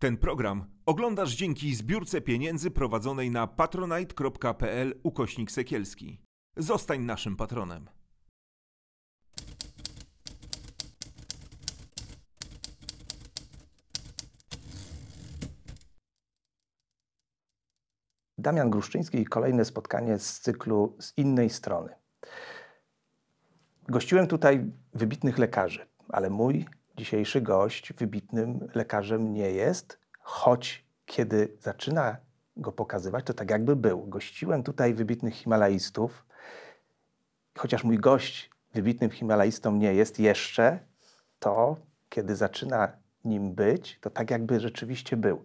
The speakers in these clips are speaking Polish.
Ten program oglądasz dzięki zbiórce pieniędzy prowadzonej na patronite.pl ukośnik sekielski. Zostań naszym patronem. Damian Gruszczyński i kolejne spotkanie z cyklu z innej strony. Gościłem tutaj wybitnych lekarzy, ale mój dzisiejszy gość wybitnym lekarzem nie jest, choć kiedy zaczyna go pokazywać, to tak jakby był. Gościłem tutaj wybitnych Himalajstów, chociaż mój gość wybitnym Himalajstą nie jest jeszcze, to kiedy zaczyna nim być, to tak jakby rzeczywiście był.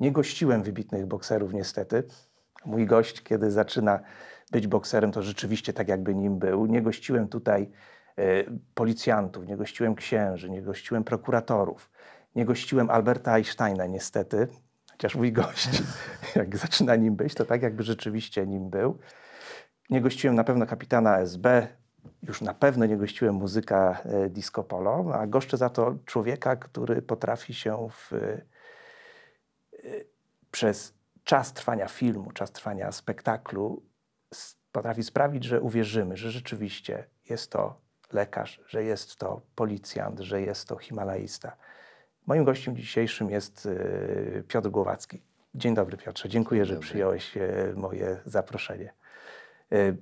Nie gościłem wybitnych bokserów niestety. Mój gość, kiedy zaczyna być bokserem, to rzeczywiście tak jakby nim był. Nie gościłem tutaj policjantów, nie gościłem księży, nie gościłem prokuratorów, nie gościłem Alberta Einsteina niestety, chociaż mój gość, jak zaczyna nim być, to tak jakby rzeczywiście nim był. Nie gościłem na pewno kapitana SB, już na pewno nie gościłem muzyka e, disco polo, a goszczę za to człowieka, który potrafi się w, e, przez czas trwania filmu, czas trwania spektaklu potrafi sprawić, że uwierzymy, że rzeczywiście jest to lekarz, że jest to policjant, że jest to himalaista. Moim gościem dzisiejszym jest e, Piotr Głowacki. Dzień dobry Piotrze, dziękuję, że dobry. przyjąłeś e, moje zaproszenie. E,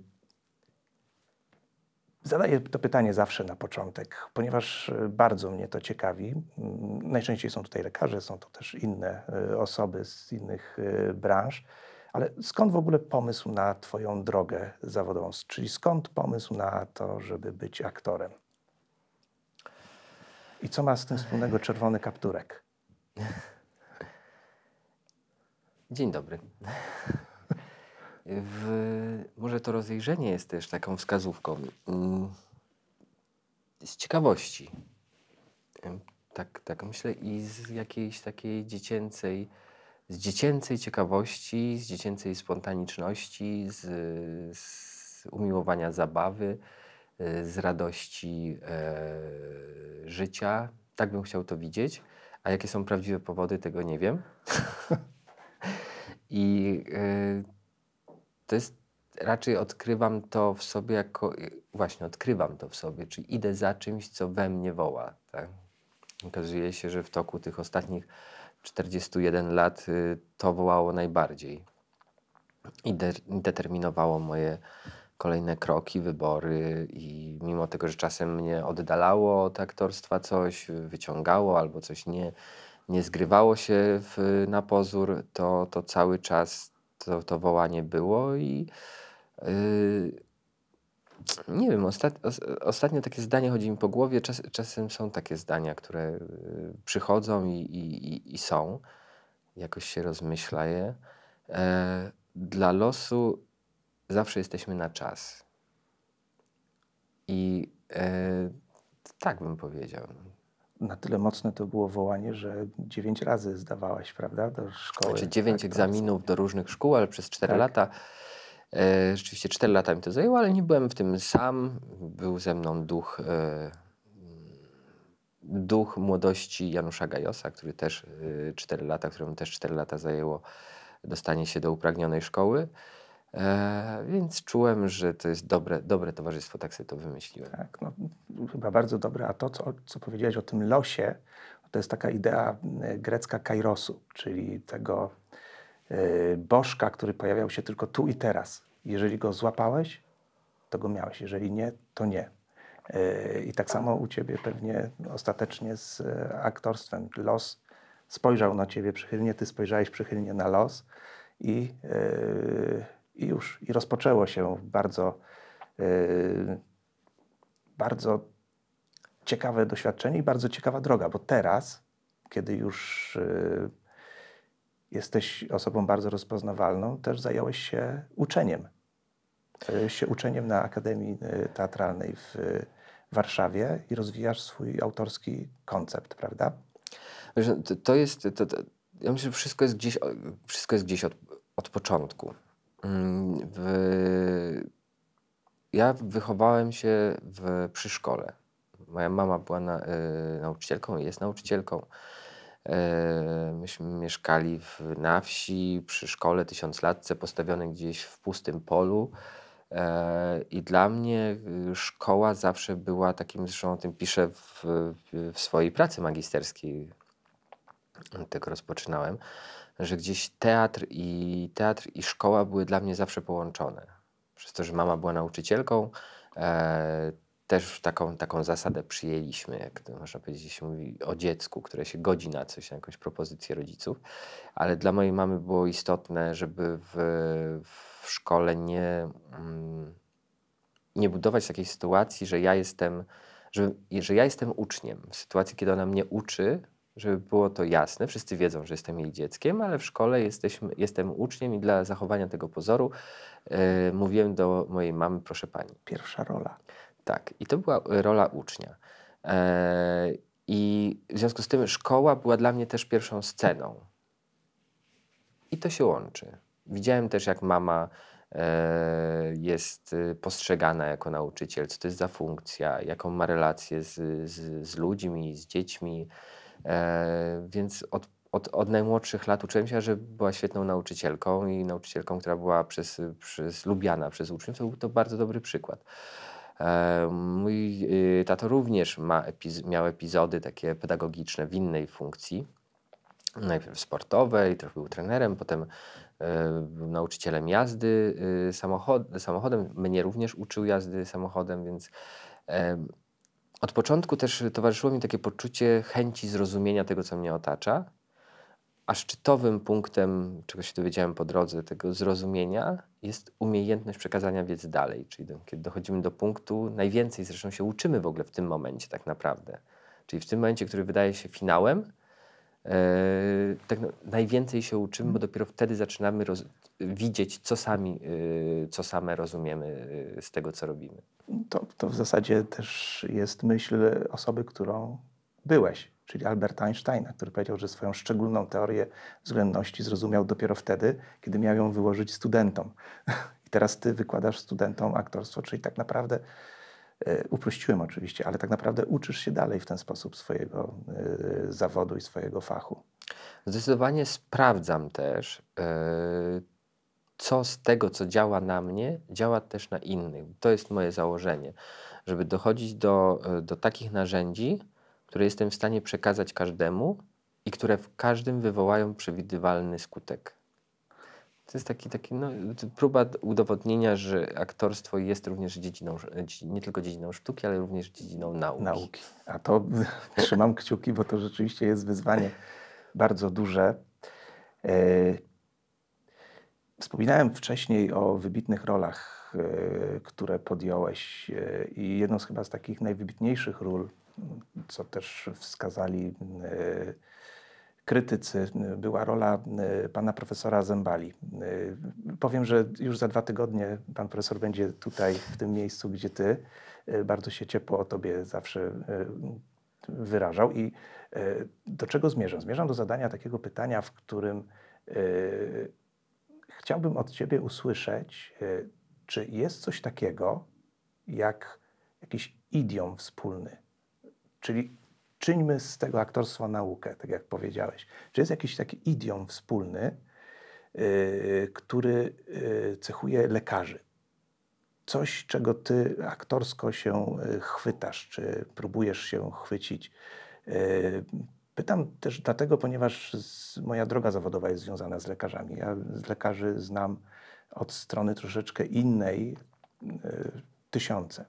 Zadaję to pytanie zawsze na początek, ponieważ bardzo mnie to ciekawi. Mm, Najczęściej są tutaj lekarze, są to też inne osoby z innych branż. Ale skąd w ogóle pomysł na Twoją drogę zawodową? Czyli skąd pomysł na to, żeby być aktorem? I co ma z tym wspólnego czerwony kapturek? Dzień dobry. W, może to rozejrzenie jest też taką wskazówką. Mm, Z ciekawości. Tak, tak myślę i z jakiejś takiej dziecięcej, z dziecięcej ciekawości, z dziecięcej spontaniczności, z, z umiłowania zabawy, e, z radości e, życia. Tak bym chciał to widzieć. A jakie są prawdziwe powody, tego nie wiem. I y, to jest raczej odkrywam to w sobie jako y, właśnie odkrywam to w sobie, czyli idę za czymś, co we mnie woła. Tak? Okazuje się, że w toku tych ostatnich 41 lat y, to wołało najbardziej i de determinowało moje kolejne kroki, wybory i mimo tego, że czasem mnie oddalało od aktorstwa coś, wyciągało albo coś nie, nie zgrywało się w, na pozór, to, to cały czas to, to wołanie było i yy, nie wiem, ostat, os, ostatnio takie zdanie chodzi mi po głowie, czas, czasem są takie zdania, które y, przychodzą i, i, i, i są, jakoś się rozmyśla je. E, dla losu zawsze jesteśmy na czas. I e, tak bym powiedział. Na tyle mocne to było wołanie, że dziewięć razy zdawałaś, prawda, do szkoły. Znaczy dziewięć aktorskiej. egzaminów do różnych szkół, ale przez 4 Tak. lata. E, rzeczywiście 4 lata mi to zajęło, ale nie byłem w tym sam. Był ze mną duch, e, duch młodości Janusza Gajosa, który też 4 lata, któremu też 4 lata zajęło dostanie się do upragnionej szkoły. E, więc czułem, że to jest dobre, dobre towarzystwo, tak sobie to wymyśliłem. Tak, no, chyba bardzo dobre. A to, co, co powiedziałeś o tym losie, to jest taka idea e, grecka kairosu, czyli tego e, bożka, który pojawiał się tylko tu i teraz. Jeżeli go złapałeś, to go miałeś. Jeżeli nie, to nie. E, I tak samo u ciebie pewnie ostatecznie z e, aktorstwem. Los spojrzał na ciebie przychylnie, ty spojrzałeś przychylnie na los i, e, i już. I rozpoczęło się bardzo e, bardzo ciekawe doświadczenie i bardzo ciekawa droga, bo teraz, kiedy już jesteś osobą bardzo rozpoznawalną, też zająłeś się uczeniem. Zająłeś się uczeniem na Akademii y, Teatralnej w y, Warszawie i rozwijasz swój autorski koncept, prawda? Wiesz, to, jest, to, to, ja myślę, że wszystko jest gdzieś, wszystko jest gdzieś od, od początku. Mm, W, ja wychowałem się w, przy szkole. Moja mama była na, y, nauczycielką i jest nauczycielką. E, myśmy mieszkali w, na wsi przy szkole tysiąclatce postawionej gdzieś w pustym polu. E, I dla mnie y, szkoła zawsze była takim, zresztą o tym piszę w, w swojej pracy magisterskiej, tego rozpoczynałem, że gdzieś teatr i, teatr i szkoła były dla mnie zawsze połączone. Przez to, że mama była nauczycielką, e, też taką, taką zasadę przyjęliśmy, jak to można powiedzieć, się mówi o dziecku, które się godzi na coś, na jakąś propozycję rodziców. Ale dla mojej mamy było istotne, żeby w, w szkole nie, mm, nie budować takiej sytuacji, że ja jestem, że, że ja jestem uczniem. W sytuacji, kiedy ona mnie uczy, żeby było to jasne, wszyscy wiedzą, że jestem jej dzieckiem, ale w szkole jesteśmy, jestem uczniem i dla zachowania tego pozoru yy, mówiłem do mojej mamy, proszę pani. Pierwsza rola. Tak, i to była e, rola ucznia. E, I w związku z tym szkoła była dla mnie też pierwszą sceną. I to się łączy. Widziałem też, jak mama e, jest postrzegana jako nauczyciel, co to jest za funkcja, jaką ma relację z, z, z ludźmi, z dziećmi. Więc od, od, od najmłodszych lat uczyłem się, że była świetną nauczycielką i nauczycielką, która była przez, przez lubiana przez uczniów. To był to bardzo dobry przykład. E, mój y, tato również ma miał epizody takie pedagogiczne w innej funkcji. Najpierw sportowej, trochę był trenerem, potem e, był nauczycielem jazdy y, samochod samochodem. Mnie również uczył jazdy samochodem, więc od początku też towarzyszyło mi takie poczucie chęci zrozumienia tego, co mnie otacza. A szczytowym punktem, czego się dowiedziałem po drodze, tego zrozumienia, jest umiejętność przekazania wiedzy dalej. Czyli do, kiedy dochodzimy do punktu, najwięcej zresztą się uczymy w ogóle w tym momencie, tak naprawdę. Czyli w tym momencie, który wydaje się finałem, yy, tak no, najwięcej się uczymy, bo dopiero wtedy zaczynamy roz, widzieć, co, sami, yy, co same rozumiemy yy, z tego, co robimy. To, to w zasadzie też jest myśl osoby, którą byłeś czyli Alberta Einsteina, który powiedział, że swoją szczególną teorię względności zrozumiał dopiero wtedy, kiedy miał ją wyłożyć studentom. I teraz ty wykładasz studentom aktorstwo, czyli tak naprawdę e, uprościłem oczywiście, ale tak naprawdę uczysz się dalej w ten sposób swojego e, zawodu i swojego fachu. Zdecydowanie sprawdzam też, e, co z tego, co działa na mnie, działa też na innych. To jest moje założenie, żeby dochodzić do, do takich narzędzi, które jestem w stanie przekazać każdemu i które w każdym wywołają przewidywalny skutek. To jest taki, taki no, próba udowodnienia, że aktorstwo jest również dziedziną, nie tylko dziedziną sztuki, ale również dziedziną nauki. Nauki. A to trzymam kciuki, bo to rzeczywiście jest wyzwanie bardzo duże. E, wspominałem wcześniej o wybitnych rolach, e, które podjąłeś e, i jedną z chyba z takich najwybitniejszych ról co też wskazali e, krytycy, była rola e, pana profesora Zembali. E, powiem, że już za dwa tygodnie pan profesor będzie tutaj, w tym miejscu, gdzie ty. Bardzo się ciepło o tobie zawsze wyrażał. I do czego zmierzam? Zmierzam do zadania takiego pytania, w którym chciałbym od ciebie usłyszeć, czy jest coś takiego jak jakiś idiom wspólny Czyli czyńmy z tego aktorstwa naukę, tak jak powiedziałeś. Czy jest jakiś taki idiom wspólny, yy, który yy, cechuje lekarzy? Coś, czego ty aktorsko się yy, chwytasz, czy próbujesz się chwycić. Yy, pytam też dlatego, ponieważ moja droga zawodowa jest związana z lekarzami. Ja z lekarzy znam od strony troszeczkę innej yy, tysiące.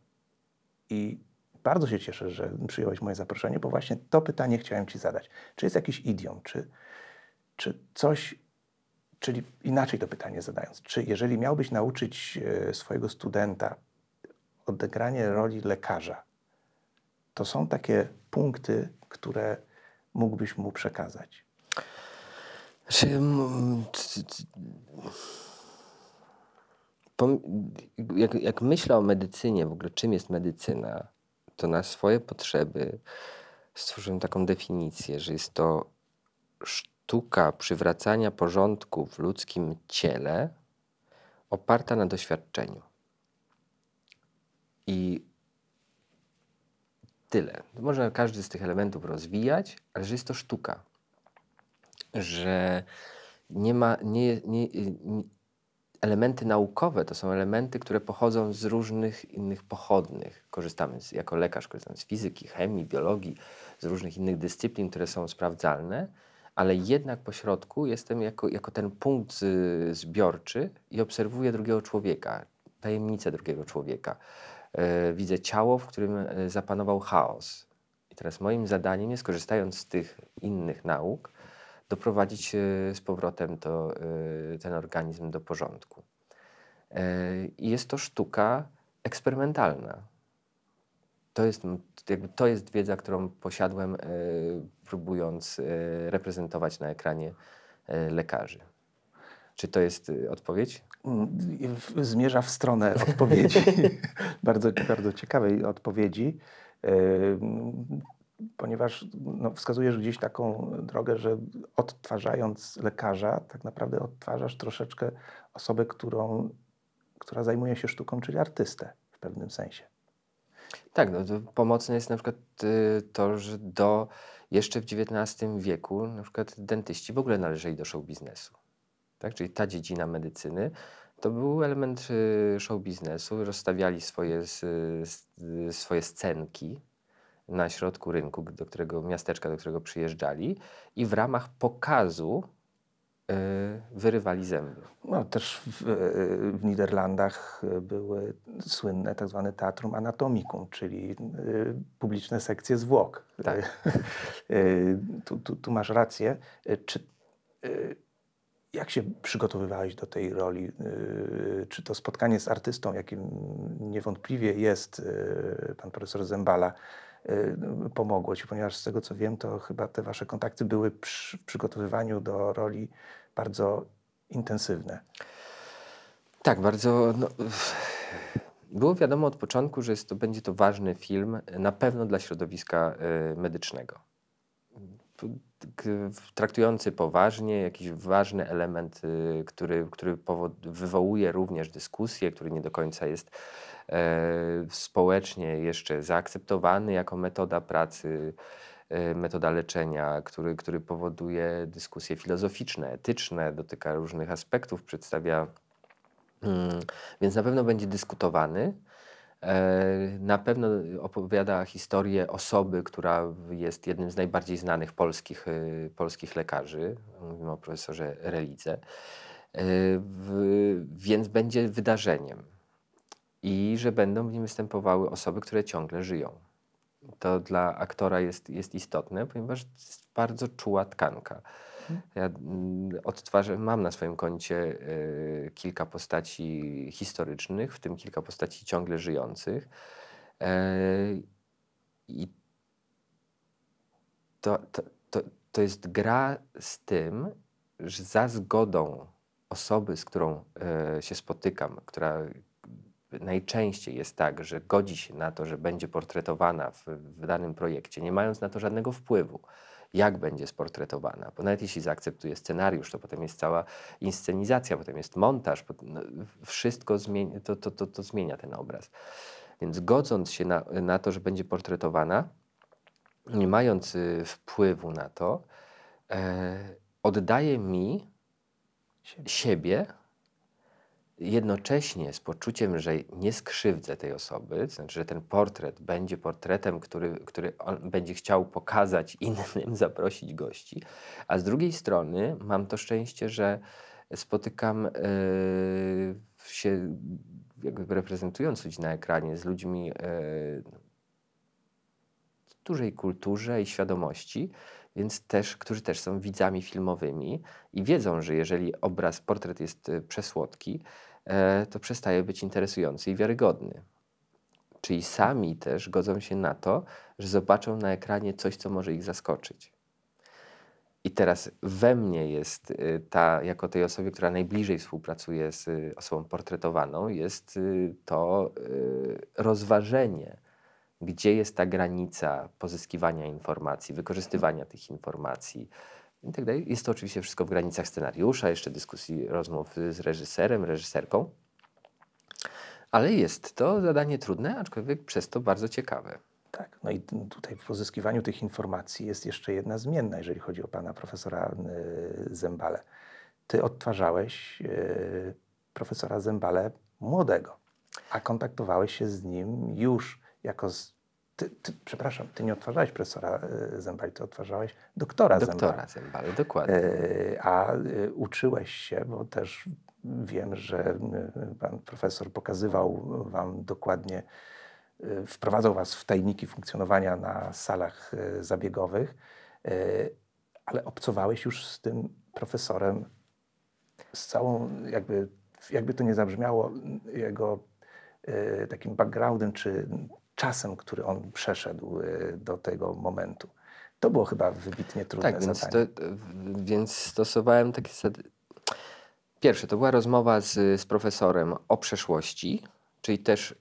I bardzo się cieszę, że przyjąłeś moje zaproszenie, bo właśnie to pytanie chciałem Ci zadać. Czy jest jakiś idiom, czy, czy coś, czyli inaczej to pytanie zadając, czy jeżeli miałbyś nauczyć e, swojego studenta odegranie roli lekarza, to są takie punkty, które mógłbyś mu przekazać? Jak, jak myślę o medycynie, w ogóle czym jest medycyna, to na swoje potrzeby stworzyłem taką definicję, że jest to sztuka przywracania porządku w ludzkim ciele oparta na doświadczeniu. I tyle. Można każdy z tych elementów rozwijać, ale że jest to sztuka. że nie ma, nie, nie, elementy naukowe to są elementy, które pochodzą z różnych innych pochodnych. Korzystamy z, jako lekarz, korzystamy z fizyki, chemii, biologii, z różnych innych dyscyplin, które są sprawdzalne, ale jednak po środku jestem jako, jako ten punkt y, zbiorczy i obserwuję drugiego człowieka, tajemnicę drugiego człowieka. E, widzę ciało, w którym e, zapanował chaos. I teraz moim zadaniem jest, korzystając z tych innych nauk, doprowadzić e, z powrotem to, e, ten organizm do porządku. E, I jest to sztuka eksperymentalna. To jest, jakby, to jest wiedza, którą posiadłem, próbując reprezentować na ekranie lekarzy. Czy to jest odpowiedź? Mm, zmierza w stronę odpowiedzi, bardzo, bardzo ciekawej odpowiedzi ponieważ no, wskazujesz gdzieś taką drogę, że odtwarzając lekarza, tak naprawdę odtwarzasz troszeczkę osobę, którą, która zajmuje się sztuką, czyli artystę w pewnym sensie. Tak, no, pomocne jest na przykład y, to, że do jeszcze w XIX wieku na przykład dentyści w ogóle należeli do show biznesu. Tak? Czyli ta dziedzina medycyny to był element y, show biznesu. Rozstawiali swoje, swoje scenki na środku rynku, do którego miasteczka, do którego przyjeżdżali i w ramach pokazu yy, wyrywali zęby. No, też w, w, Niderlandach były słynne tak zwane teatrum anatomicum, czyli yy, publiczne sekcje zwłok. Tak. Yy, tu, tu, tu, masz rację. Czy, jak się przygotowywałeś do tej roli? Czy to spotkanie z artystą, jakim niewątpliwie jest pan profesor Zembala, pomogło Ci, ponieważ z tego co wiem, to chyba te Wasze kontakty były przy, przygotowywaniu do roli bardzo intensywne. Tak, bardzo. No, było wiadomo od początku, że jest to, będzie to ważny film, na pewno dla środowiska y, medycznego. Traktujący poważnie jakiś ważny element, y, który, który wywołuje również dyskusję, który nie do końca jest społecznie jeszcze zaakceptowany jako metoda pracy, e, metoda leczenia, który, który powoduje dyskusje filozoficzne, etyczne, dotyka różnych aspektów, przedstawia, mm, więc na pewno będzie dyskutowany. E, na pewno opowiada historię osoby, która jest jednym z najbardziej znanych polskich, polskich lekarzy. Mówimy o profesorze Relidze. Więc będzie wydarzeniem i że będą w nim występowały osoby, które ciągle żyją. To dla aktora jest, jest istotne, ponieważ jest bardzo czuła tkanka. Ja mm, odtwarzam, mam na swoim koncie y, kilka postaci historycznych, w tym kilka postaci ciągle żyjących. Y, I to, to, to, to jest gra z tym, że za zgodą osoby, z którą y, się spotykam, która najczęściej jest tak, że godzi się na to, że będzie portretowana w, w danym projekcie, nie mając na to żadnego wpływu jak będzie sportretowana. Bo nawet jeśli zaakceptuje scenariusz, to potem jest cała inscenizacja, potem jest montaż, no, wszystko zmienia, to, to, to, to, zmienia ten obraz. Więc godząc się na, na to, że będzie portretowana, nie mając y, wpływu na to, e, oddaje mi siebie, siebie jednocześnie z poczuciem, że nie skrzywdzę tej osoby, znaczy, że ten portret będzie portretem, który, który on będzie chciał pokazać innym, zaprosić gości, a z drugiej strony mam to szczęście, że spotykam yy, się, jakby reprezentując ludzi na ekranie, z ludźmi yy, w dużej kulturze i świadomości, więc też, którzy też są widzami filmowymi i wiedzą, że jeżeli obraz, portret jest e, przesłodki, e, to przestaje być interesujący i wiarygodny. Czyli sami też godzą się na to, że zobaczą na ekranie coś, co może ich zaskoczyć. I teraz we mnie jest e, ta, jako tej osobie, która najbliżej współpracuje z osobą portretowaną, jest to rozważenie gdzie jest ta granica pozyskiwania informacji, wykorzystywania tych informacji i tak dalej. Jest to oczywiście wszystko w granicach scenariusza, jeszcze dyskusji, rozmów z reżyserem, reżyserką. Ale jest to zadanie trudne, aczkolwiek przez to bardzo ciekawe. Tak, no i tutaj w pozyskiwaniu tych informacji jest jeszcze jedna zmienna, jeżeli chodzi o pana profesora y, Zembale. Ty odtwarzałeś y, profesora Zembale młodego, a kontaktowałeś się z nim już jako. Z, ty, ty, przepraszam, ty nie odtwarzałeś profesora y, Zembali, ty odtwarzałeś doktora, Doktora Zembale, dokładnie. E, A y, uczyłeś się, bo też wiem, że y, pan profesor pokazywał wam dokładnie, y, wprowadzał was w tajniki funkcjonowania na salach y, zabiegowych, y, ale obcowałeś już z tym profesorem, z całą, jakby, jakby to nie zabrzmiało, jego y, takim backgroundem czy czasem, który on przeszedł y, do tego momentu. To było chyba wybitnie trudne Tak, więc, to, zadanie. więc stosowałem takie. Pierwsze, to była rozmowa z, z profesorem o przeszłości, czyli też,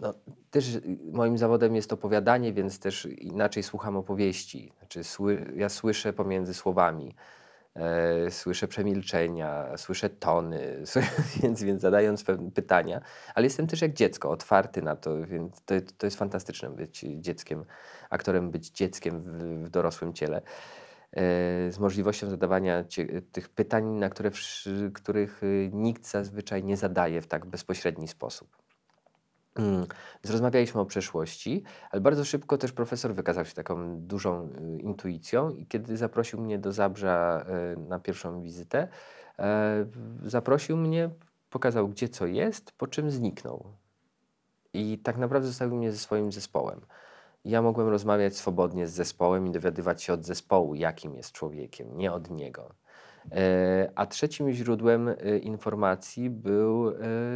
no, też moim zawodem jest opowiadanie, więc też inaczej słucham opowieści. Znaczy, sły, ja słyszę pomiędzy słowami, e, słyszę przemilczenia, słyszę tony, więc, więc zadając pewne pytania, ale jestem też jak dziecko, otwarty na to, więc to, to jest fantastyczne być dzieckiem, aktorem być dzieckiem w, w dorosłym ciele e, z możliwością zadawania tych pytań, na które, których y, nikt zazwyczaj nie zadaje w tak bezpośredni sposób. Mm, rozmawialiśmy o przeszłości, ale bardzo szybko też profesor wykazał się taką dużą y, intuicją i kiedy zaprosił mnie do Zabrza y, na pierwszą wizytę, e, zaprosił mnie, pokazał gdzie co jest, po czym zniknął. I tak naprawdę zostawił mnie ze swoim zespołem. Ja mogłem rozmawiać swobodnie z zespołem i dowiadywać się od zespołu, jakim jest człowiekiem, nie od niego. E, A trzecim źródłem e, informacji był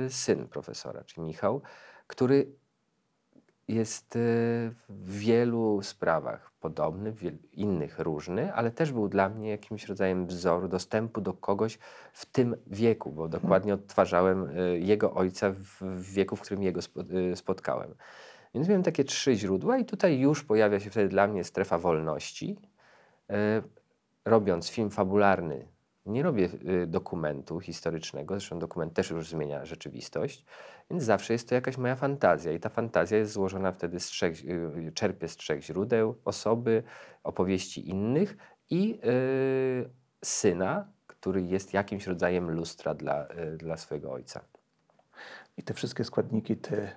syn profesora, czyli Michał, który jest e, w wielu sprawach podobny, w innych różny, ale też był dla mnie jakimś rodzajem wzoru dostępu do kogoś w tym wieku, bo dokładnie odtwarzałem e, jego ojca w wieku, w którym jego e, spotkałem. Więc miałem takie trzy źródła i tutaj już pojawia się wtedy dla mnie strefa wolności. Robiąc film fabularny, nie robię y, dokumentu historycznego, zresztą dokument też już zmienia rzeczywistość, więc zawsze jest to jakaś moja fantazja i ta fantazja jest złożona wtedy z trzech, y, czerpię z trzech źródeł, osoby, opowieści innych i y, syna, który jest jakimś rodzajem lustra dla, dla swojego ojca. I te wszystkie składniki ty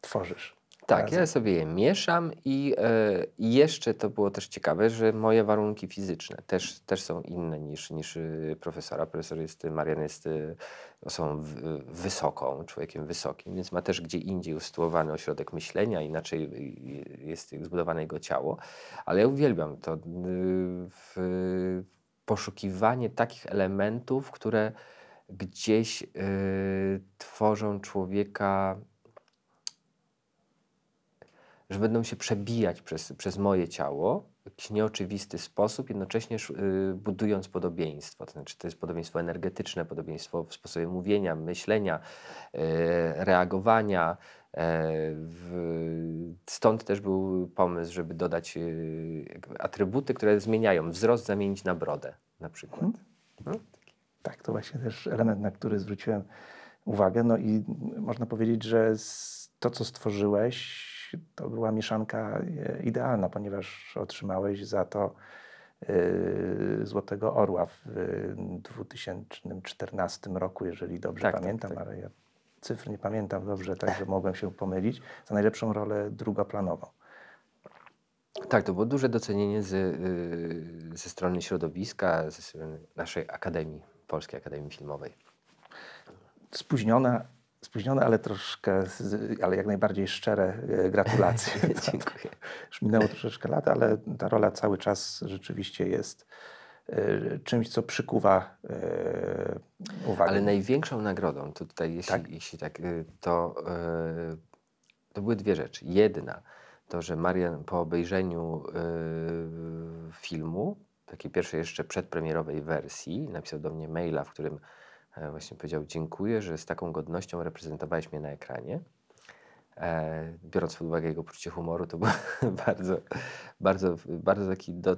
tworzysz. Tak, razem. ja sobie je mieszam i e, i jeszcze to było też ciekawe, że moje warunki fizyczne też, też są inne niż, niż y, profesora. Profesor jest, Marian jest y, osobą w- wysoką, człowiekiem wysokim, więc ma też gdzie indziej usytuowany ośrodek myślenia, inaczej jest zbudowane jego ciało, ale ja uwielbiam to w, poszukiwanie takich elementów, które gdzieś y, tworzą człowieka że będą się przebijać przez, przez moje ciało w jakiś nieoczywisty sposób, jednocześnie y, budując podobieństwo. To znaczy, to jest podobieństwo energetyczne, podobieństwo w sposobie mówienia, myślenia, y, reagowania. e, Stąd też był pomysł, żeby dodać y, atrybuty, które zmieniają. Wzrost zamienić na brodę na przykład. No, Tak, to właśnie też element, na który zwróciłem uwagę. No i można powiedzieć, że to, co stworzyłeś, to była mieszanka e, idealna, ponieważ otrzymałeś za to e, Złotego Orła w e, 2014 roku, jeżeli dobrze Tak, tak, pamiętam, tak. ale ja cyfr nie pamiętam dobrze, także mogłem się pomylić, za najlepszą rolę drugoplanową. Tak, to było duże docenienie z, ze strony środowiska, ze strony naszej Akademii, Polskiej Akademii Filmowej. Spóźniona, spóźnione, ale troszkę, ale jak najbardziej szczere e, gratulacje. Dziękuję. Już minęło troszeczkę lat, ale ta rola cały czas rzeczywiście jest e, czymś, co przykuwa e, uwagę. Ale największą nagrodą, to tutaj jeśli Tak? tak, jeśli tak to, to były dwie rzeczy. Jedna, to że Marian po obejrzeniu filmu, takiej pierwszej jeszcze przedpremierowej wersji, napisał do mnie maila, w którym właśnie powiedział dziękuję, że z taką godnością reprezentowałeś mnie na ekranie. E, biorąc pod uwagę jego poczucie humoru, to był bardzo, bardzo, bardzo taki do,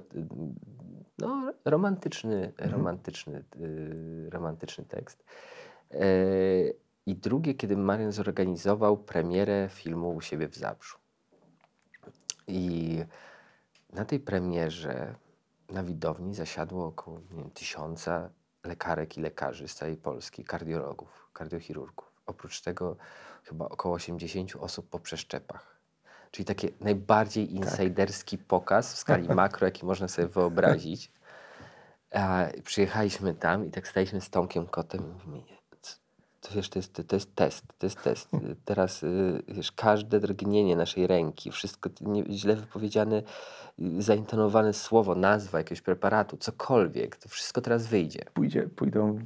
no, romantyczny, romantyczny, y, romantyczny tekst. E, I drugie, kiedy Marian zorganizował premierę filmu u siebie w Zabrzu. I na tej premierze na widowni zasiadło około nie wiem, tysiąca lekarek i lekarzy z całej Polski, kardiologów, kardiochirurgów. Oprócz tego chyba około 80 osób po przeszczepach. Czyli taki najbardziej insiderski pokaz w skali makro, jaki można sobie wyobrazić. A przyjechaliśmy tam i tak staliśmy z Tomkiem Kotem i mówimy, "Co- to wiesz, to jest, to jest test, to jest test. Teraz y, wiesz, każde drgnienie naszej ręki, wszystko nie, źle wypowiedziane, y, zaintonowane słowo, nazwa jakiegoś preparatu, cokolwiek, to wszystko teraz wyjdzie. Pójdzie, pójdą,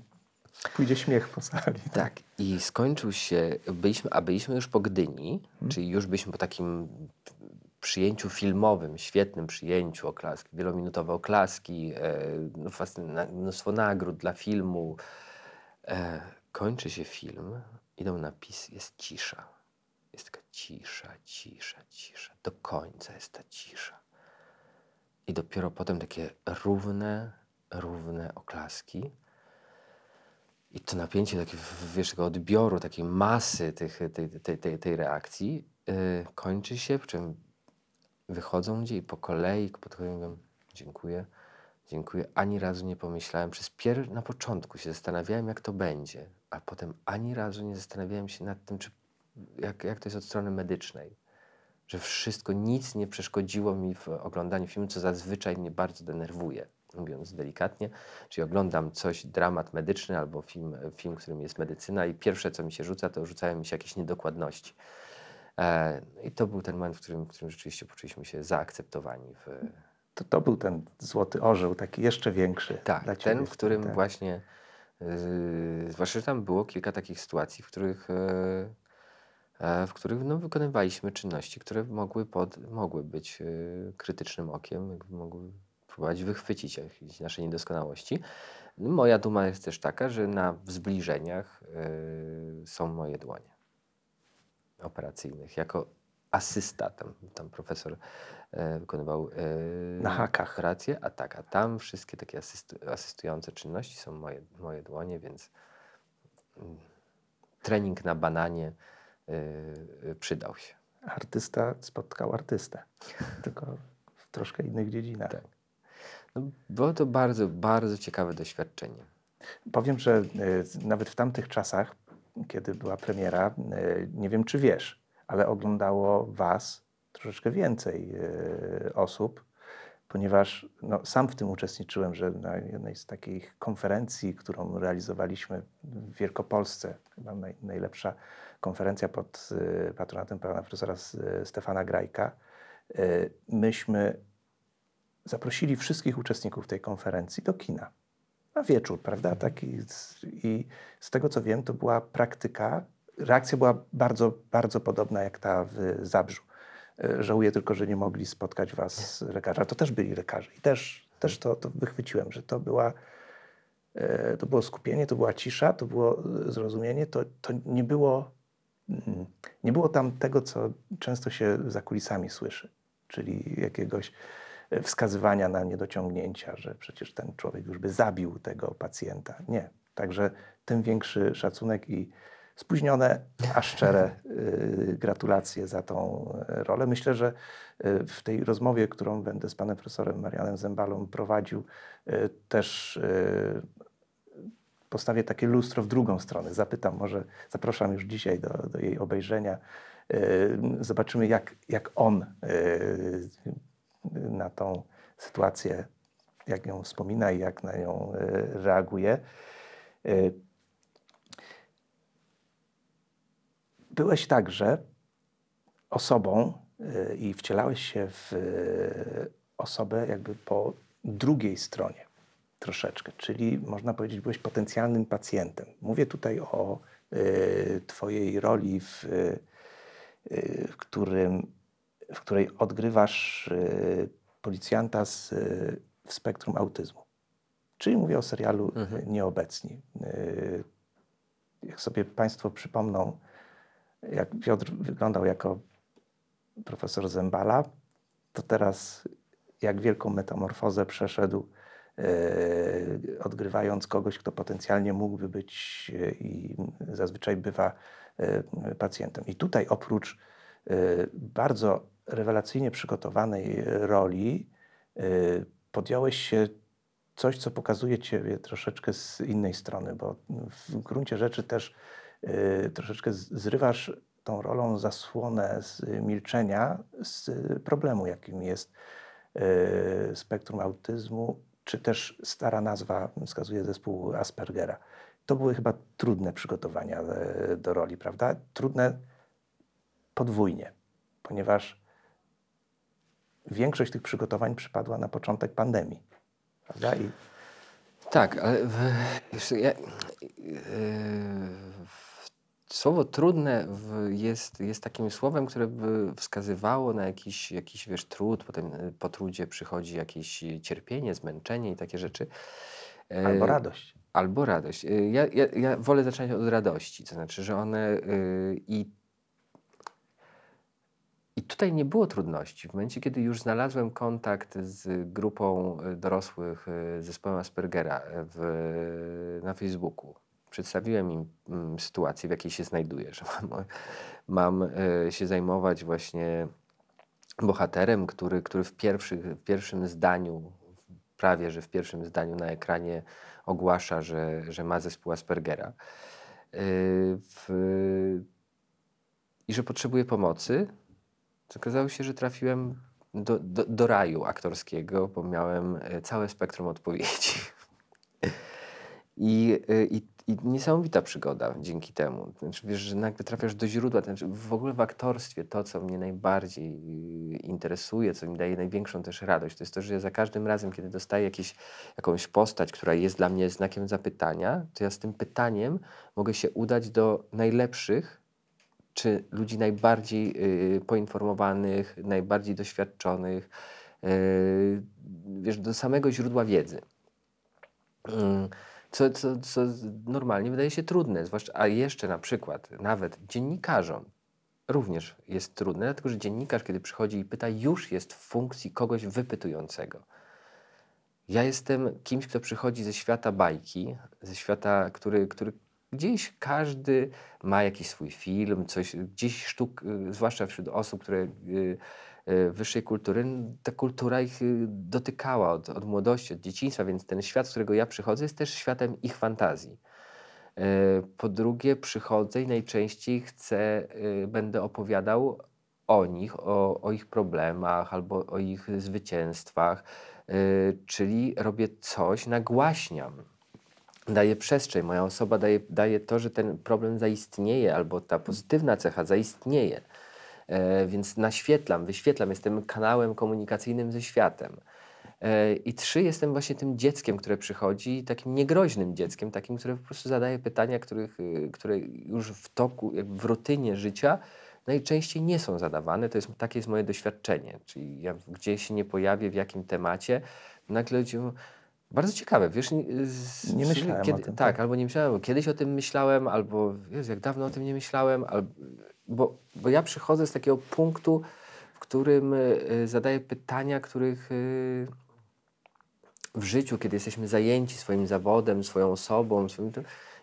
pójdzie śmiech po sali. Tak, i skończył się, byliśmy, a byliśmy już po Gdyni, czyli już byliśmy po takim przyjęciu filmowym, świetnym przyjęciu, oklaski, wielominutowe oklaski, e, no, mnóstwo nagród dla filmu. E, kończy się film, idą napisy, jest cisza. Jest taka cisza, cisza, cisza. Do końca jest ta cisza. I dopiero potem takie równe, równe oklaski. I to napięcie takie, wiesz, tego odbioru, takiej masy tych, tej, tej, tej, tej reakcji yy, kończy się, po czym wychodzą ludzie i po kolei podchodzą i mówią dziękuję, dziękuję. Ani razu nie pomyślałem, przez pier na początku się zastanawiałem, jak to będzie, a potem ani razu nie zastanawiałem się nad tym, czy, jak, jak to jest od strony medycznej. Że wszystko, nic nie przeszkodziło mi w oglądaniu filmu, co zazwyczaj mnie bardzo denerwuje, mówiąc delikatnie. Czyli oglądam coś, dramat medyczny albo film, film, w którym jest medycyna i pierwsze, co mi się rzuca, to rzucają mi się jakieś niedokładności. E, I to był ten moment, w którym, w którym rzeczywiście poczuliśmy się zaakceptowani. W, To, to był ten złoty orzeł, taki jeszcze większy. tak, dla ciebie. ten, w którym Tak. właśnie, yy, zwłaszcza, że tam było kilka takich sytuacji, w których, yy, e, w których no, wykonywaliśmy czynności, które mogły, pod, mogły być yy, krytycznym okiem, mogły próbować wychwycić jakieś nasze niedoskonałości. No, Moja duma jest też taka, że na zbliżeniach yy, są moje dłonie operacyjnych. Jako asysta, tam, tam profesor wykonywał e, Na hakach. operacje, a tak, a tam wszystkie takie asystu, asystujące czynności są moje, moje dłonie, więc mm, trening na bananie e, e, przydał się. Artysta spotkał artystę, tylko w troszkę innych dziedzinach. Tak. No, było to bardzo, bardzo ciekawe doświadczenie. Powiem, że nawet w tamtych czasach, kiedy była premiera, nie wiem czy wiesz, ale oglądało Was troszeczkę więcej y, osób, ponieważ no, sam w tym uczestniczyłem, że na jednej z takich konferencji, którą realizowaliśmy w Wielkopolsce, chyba naj, najlepsza konferencja pod y, patronatem pana profesora S- Stefana Grajka, myśmy zaprosili wszystkich uczestników tej konferencji do kina na wieczór, prawda? Taki, z- I z tego co wiem, to była praktyka. Reakcja była bardzo, bardzo podobna jak ta w Zabrzu. E, Żałuję tylko, że nie mogli spotkać was lekarze. A to też byli lekarze. I też, też to, to wychwyciłem, że to była. e, To było skupienie, to była cisza, to było e, zrozumienie, to, to nie było. mm, Nie było tam tego, co często się za kulisami słyszy, czyli jakiegoś wskazywania na niedociągnięcia, że przecież ten człowiek już by zabił tego pacjenta. Nie. Także tym większy szacunek i spóźnione, a szczere y, gratulacje za tą rolę. Myślę, że y, w tej rozmowie, którą będę z panem profesorem Marianem Zembalą prowadził, y, też postawię takie lustro w drugą stronę. Zapytam, może zapraszam już dzisiaj do, do jej obejrzenia. Zobaczymy, jak, jak on na tą sytuację, jak ją wspomina i jak na nią reaguje. Byłeś także osobą y, i wcielałeś się w y, osobę jakby po drugiej stronie troszeczkę, czyli można powiedzieć, byłeś potencjalnym pacjentem. Mówię tutaj o y, Twojej roli, w, w, którym, w której odgrywasz policjanta z, w spektrum autyzmu. Czyli mówię o serialu Mhm. Nieobecni. Jak sobie Państwo przypomną, jak Piotr wyglądał jako profesor Zembala, to teraz jak wielką metamorfozę przeszedł, e, odgrywając kogoś, kto potencjalnie mógłby być e, i zazwyczaj bywa e, pacjentem. I tutaj oprócz bardzo rewelacyjnie przygotowanej roli podjąłeś się coś, co pokazuje Ciebie troszeczkę z innej strony, bo w gruncie rzeczy też troszeczkę z- zrywasz tą rolą zasłonę z milczenia z problemu, jakim jest y, spektrum autyzmu, czy też stara nazwa wskazuje zespół Aspergera. To były chyba trudne przygotowania e, do roli, prawda? Trudne podwójnie, ponieważ większość tych przygotowań przypadła na początek pandemii, prawda? I Tak, ale w, ja, yy, słowo trudne w, jest, jest takim słowem, które by wskazywało na jakiś, jakiś wiesz, trud, potem y, po trudzie przychodzi jakieś cierpienie, zmęczenie i takie rzeczy. Yy, albo radość. Albo radość. Y, Ja, ja, ja wolę zacząć od radości, to znaczy, że one y, i, i tutaj nie było trudności. W momencie, kiedy już znalazłem kontakt z grupą y, dorosłych y, zespołem Aspergera w, na Facebooku, przedstawiłem im mm, sytuację, w jakiej się znajduję, że mam, mam y, się zajmować właśnie bohaterem, który, który w, pierwszych, w pierwszym zdaniu, prawie że w pierwszym zdaniu na ekranie ogłasza, że, że ma zespół Aspergera. Yy, w, I że potrzebuje pomocy. Okazało się, że trafiłem do, do, do raju aktorskiego, bo miałem e, całe spektrum odpowiedzi. I, i, I niesamowita przygoda dzięki temu. Znaczy, wiesz, że nagle trafiasz do źródła. Znaczy, w ogóle w aktorstwie to, co mnie najbardziej y, interesuje, co mi daje największą też radość, to jest to, że ja za każdym razem, kiedy dostaję jakieś, jakąś postać, która jest dla mnie znakiem zapytania, to ja z tym pytaniem mogę się udać do najlepszych, czy ludzi najbardziej y, poinformowanych, najbardziej doświadczonych, y, wiesz, do samego źródła wiedzy. Mm, Co, co, co normalnie wydaje się trudne, zwłaszcza, a jeszcze na przykład nawet dziennikarzom również jest trudne, dlatego że dziennikarz, kiedy przychodzi i pyta, już jest w funkcji kogoś wypytującego. Ja jestem kimś, kto przychodzi ze świata bajki, ze świata, który, który gdzieś każdy ma jakiś swój film, coś, gdzieś sztuk, y, zwłaszcza wśród osób, które y, wyższej kultury, ta kultura ich y, dotykała od, od młodości, od dzieciństwa, więc ten świat, z którego ja przychodzę, jest też światem ich fantazji. E, Po drugie, przychodzę i najczęściej chcę, y, będę opowiadał o nich, o, o ich problemach albo o ich zwycięstwach, y, czyli robię coś, nagłaśniam, daję przestrzeń. Moja osoba daje, daje to, że ten problem zaistnieje albo ta pozytywna cecha zaistnieje. E, więc naświetlam, wyświetlam, jestem kanałem komunikacyjnym ze światem. E, I trzy, jestem właśnie tym dzieckiem, które przychodzi, takim niegroźnym dzieckiem, takim, które po prostu zadaje pytania, których, y, które już w toku, jakby w rutynie życia najczęściej nie są zadawane. To jest, takie jest moje doświadczenie. Czyli ja gdzieś się nie pojawię w jakim temacie, nagle ludzie mówią, bardzo ciekawe, wiesz, nie, z, Nie myślałem o kiedy, tym, Tak, tak. albo nie myślałem, bo kiedyś o tym myślałem, albo Jezu, jak dawno o tym nie myślałem, albo, bo, bo ja przychodzę z takiego punktu, w którym y, zadaję pytania, których y, w życiu, kiedy jesteśmy zajęci swoim zawodem, swoją osobą, swoim,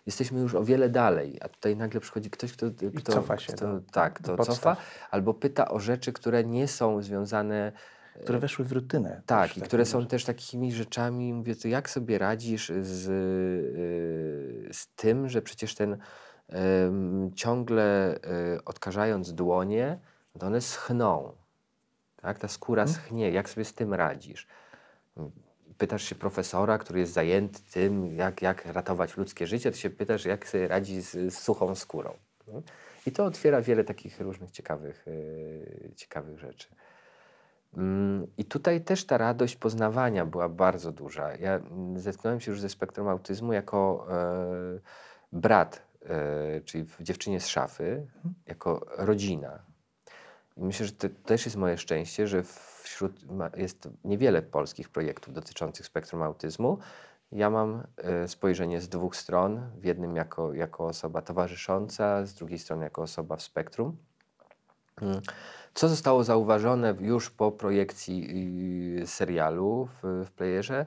jesteśmy już o wiele dalej, a tutaj nagle przychodzi ktoś, kto, kto, cofa się kto do- tak, do to cofa, albo pyta o rzeczy, które nie są związane które weszły w rutynę. tak, i takim które są też takimi rzeczami, mówię, to jak sobie radzisz z, z tym, że przecież ten ciągle y, odkażając dłonie, to one schną. Tak? Ta skóra Mhm. schnie. Jak sobie z tym radzisz? Pytasz się profesora, który jest zajęty tym, jak, jak ratować ludzkie życie, to się pytasz, jak sobie radzi z, z suchą skórą. No? I to otwiera wiele takich różnych ciekawych, y, ciekawych rzeczy. Mm, I tutaj też ta radość poznawania była bardzo duża. Ja mm, zetknąłem się już ze spektrum autyzmu jako e, brat, czyli w dziewczynie z szafy, jako rodzina. I myślę, że to też jest moje szczęście, że wśród jest niewiele polskich projektów dotyczących spektrum autyzmu. Ja mam e, spojrzenie z dwóch stron. W jednym jako, jako osoba towarzysząca, z drugiej strony jako osoba w spektrum. Mm. Co zostało zauważone już po projekcji y, serialu w, w playerze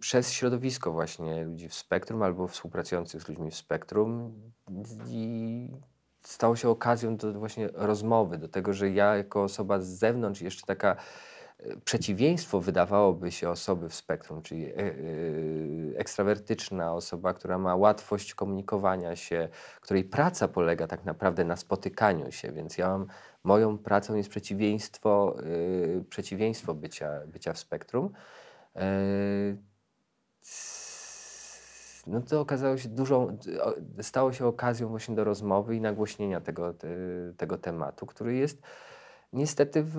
przez środowisko właśnie ludzi w spektrum albo współpracujących z ludźmi w spektrum i stało się okazją do właśnie rozmowy, do tego, że ja jako osoba z zewnątrz, jeszcze taka e, przeciwieństwo wydawałoby się osoby w spektrum, czyli e, ekstrawertyczna osoba, która ma łatwość komunikowania się, której praca polega tak naprawdę na spotykaniu się, więc ja mam, moją pracą jest przeciwieństwo, przeciwieństwo bycia, bycia w spektrum. E, no to okazało się dużą, stało się okazją właśnie do rozmowy i nagłośnienia tego, te, tego tematu, który jest niestety w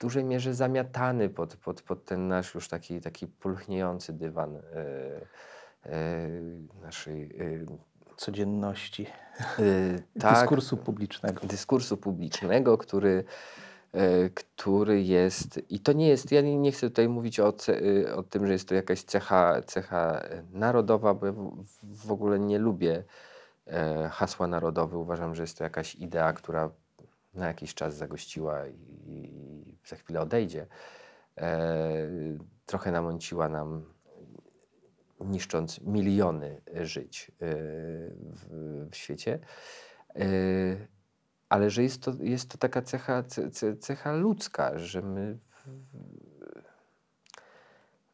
dużej mierze zamiatany pod, pod, pod ten nasz już taki, taki pulchniejący dywan e, e, naszej e, Codzienności, tak, dyskursu publicznego. dyskursu publicznego, który, który jest, i to nie jest, ja nie, nie chcę tutaj mówić o, y, o tym, że jest to jakaś cecha, cecha e, narodowa, bo ja w, w ogóle nie lubię e, hasła narodowe. Uważam, że jest to jakaś idea, która na jakiś czas zagościła i, i za chwilę odejdzie. E, trochę namąciła nam niszcząc miliony żyć e, w, w świecie. E, ale że jest to, jest to taka cecha, ce, ce, cecha ludzka, że my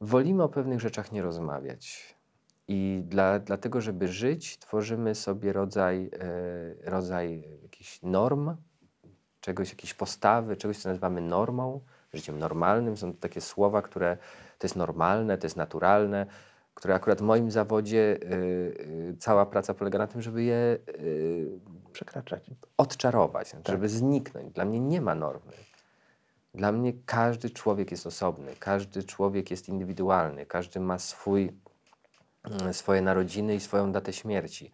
wolimy o pewnych rzeczach nie rozmawiać. I dla, dlatego, żeby żyć, tworzymy sobie rodzaj, e, rodzaj jakichś norm, czegoś, jakiejś postawy, czegoś, co nazywamy normą, życiem normalnym. Są to takie słowa, które to jest normalne, to jest naturalne, które akurat w moim zawodzie y, y, cała praca polega na tym, żeby je y, Przekraczać. odczarować, Tak. żeby zniknąć. Dla mnie nie ma normy. Dla mnie każdy człowiek jest osobny, każdy człowiek jest indywidualny, każdy ma swój, mm, swoje narodziny i swoją datę śmierci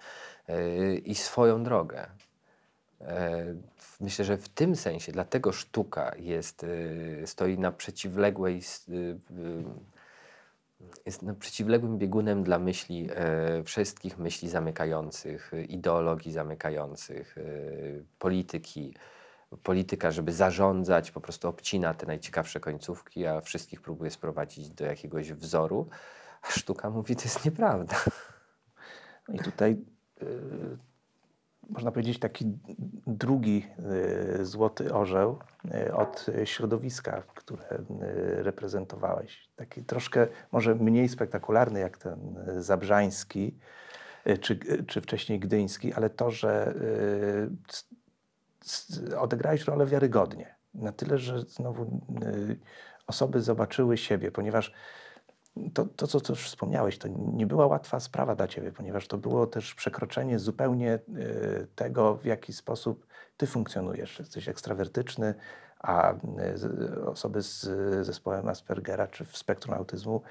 i swoją drogę. E, Myślę, że w tym sensie, dlatego sztuka jest, stoi na przeciwległej, jest na przeciwległym biegunem dla myśli, e, wszystkich myśli zamykających, y, ideologii zamykających, y, polityki. Polityka, żeby zarządzać, po prostu obcina te najciekawsze końcówki, a wszystkich próbuje sprowadzić do jakiegoś wzoru. A sztuka mówi, to jest nieprawda. No I tutaj y, można powiedzieć taki drugi y, złoty orzeł y, od środowiska, które y, reprezentowałeś. Taki troszkę może mniej spektakularny jak ten zabrzański, czy, czy wcześniej gdyński, ale to, że odegrałeś rolę wiarygodnie. Na tyle, że znowu osoby zobaczyły siebie, ponieważ to, to co, wspomniałeś, to nie była łatwa sprawa dla Ciebie, ponieważ to było też przekroczenie zupełnie y, tego, w jaki sposób Ty funkcjonujesz. Jesteś ekstrawertyczny, a z- osoby z zespołem Aspergera czy w spektrum autyzmu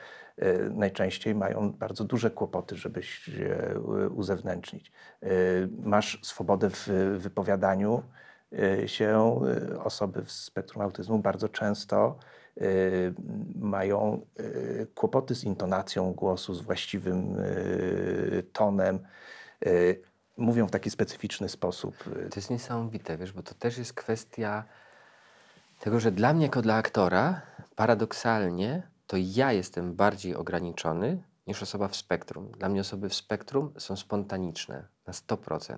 y, najczęściej mają bardzo duże kłopoty, żeby się uzewnętrznić. Masz swobodę w wypowiadaniu się. Osoby w spektrum autyzmu bardzo często mają y, kłopoty z intonacją głosu, z właściwym y, tonem. y, Mówią w taki specyficzny sposób. y, To jest niesamowite, wiesz, bo to też jest kwestia tego, że dla mnie jako dla aktora, paradoksalnie, to ja jestem bardziej ograniczony niż osoba w spektrum. Dla mnie osoby w spektrum są spontaniczne na 100%.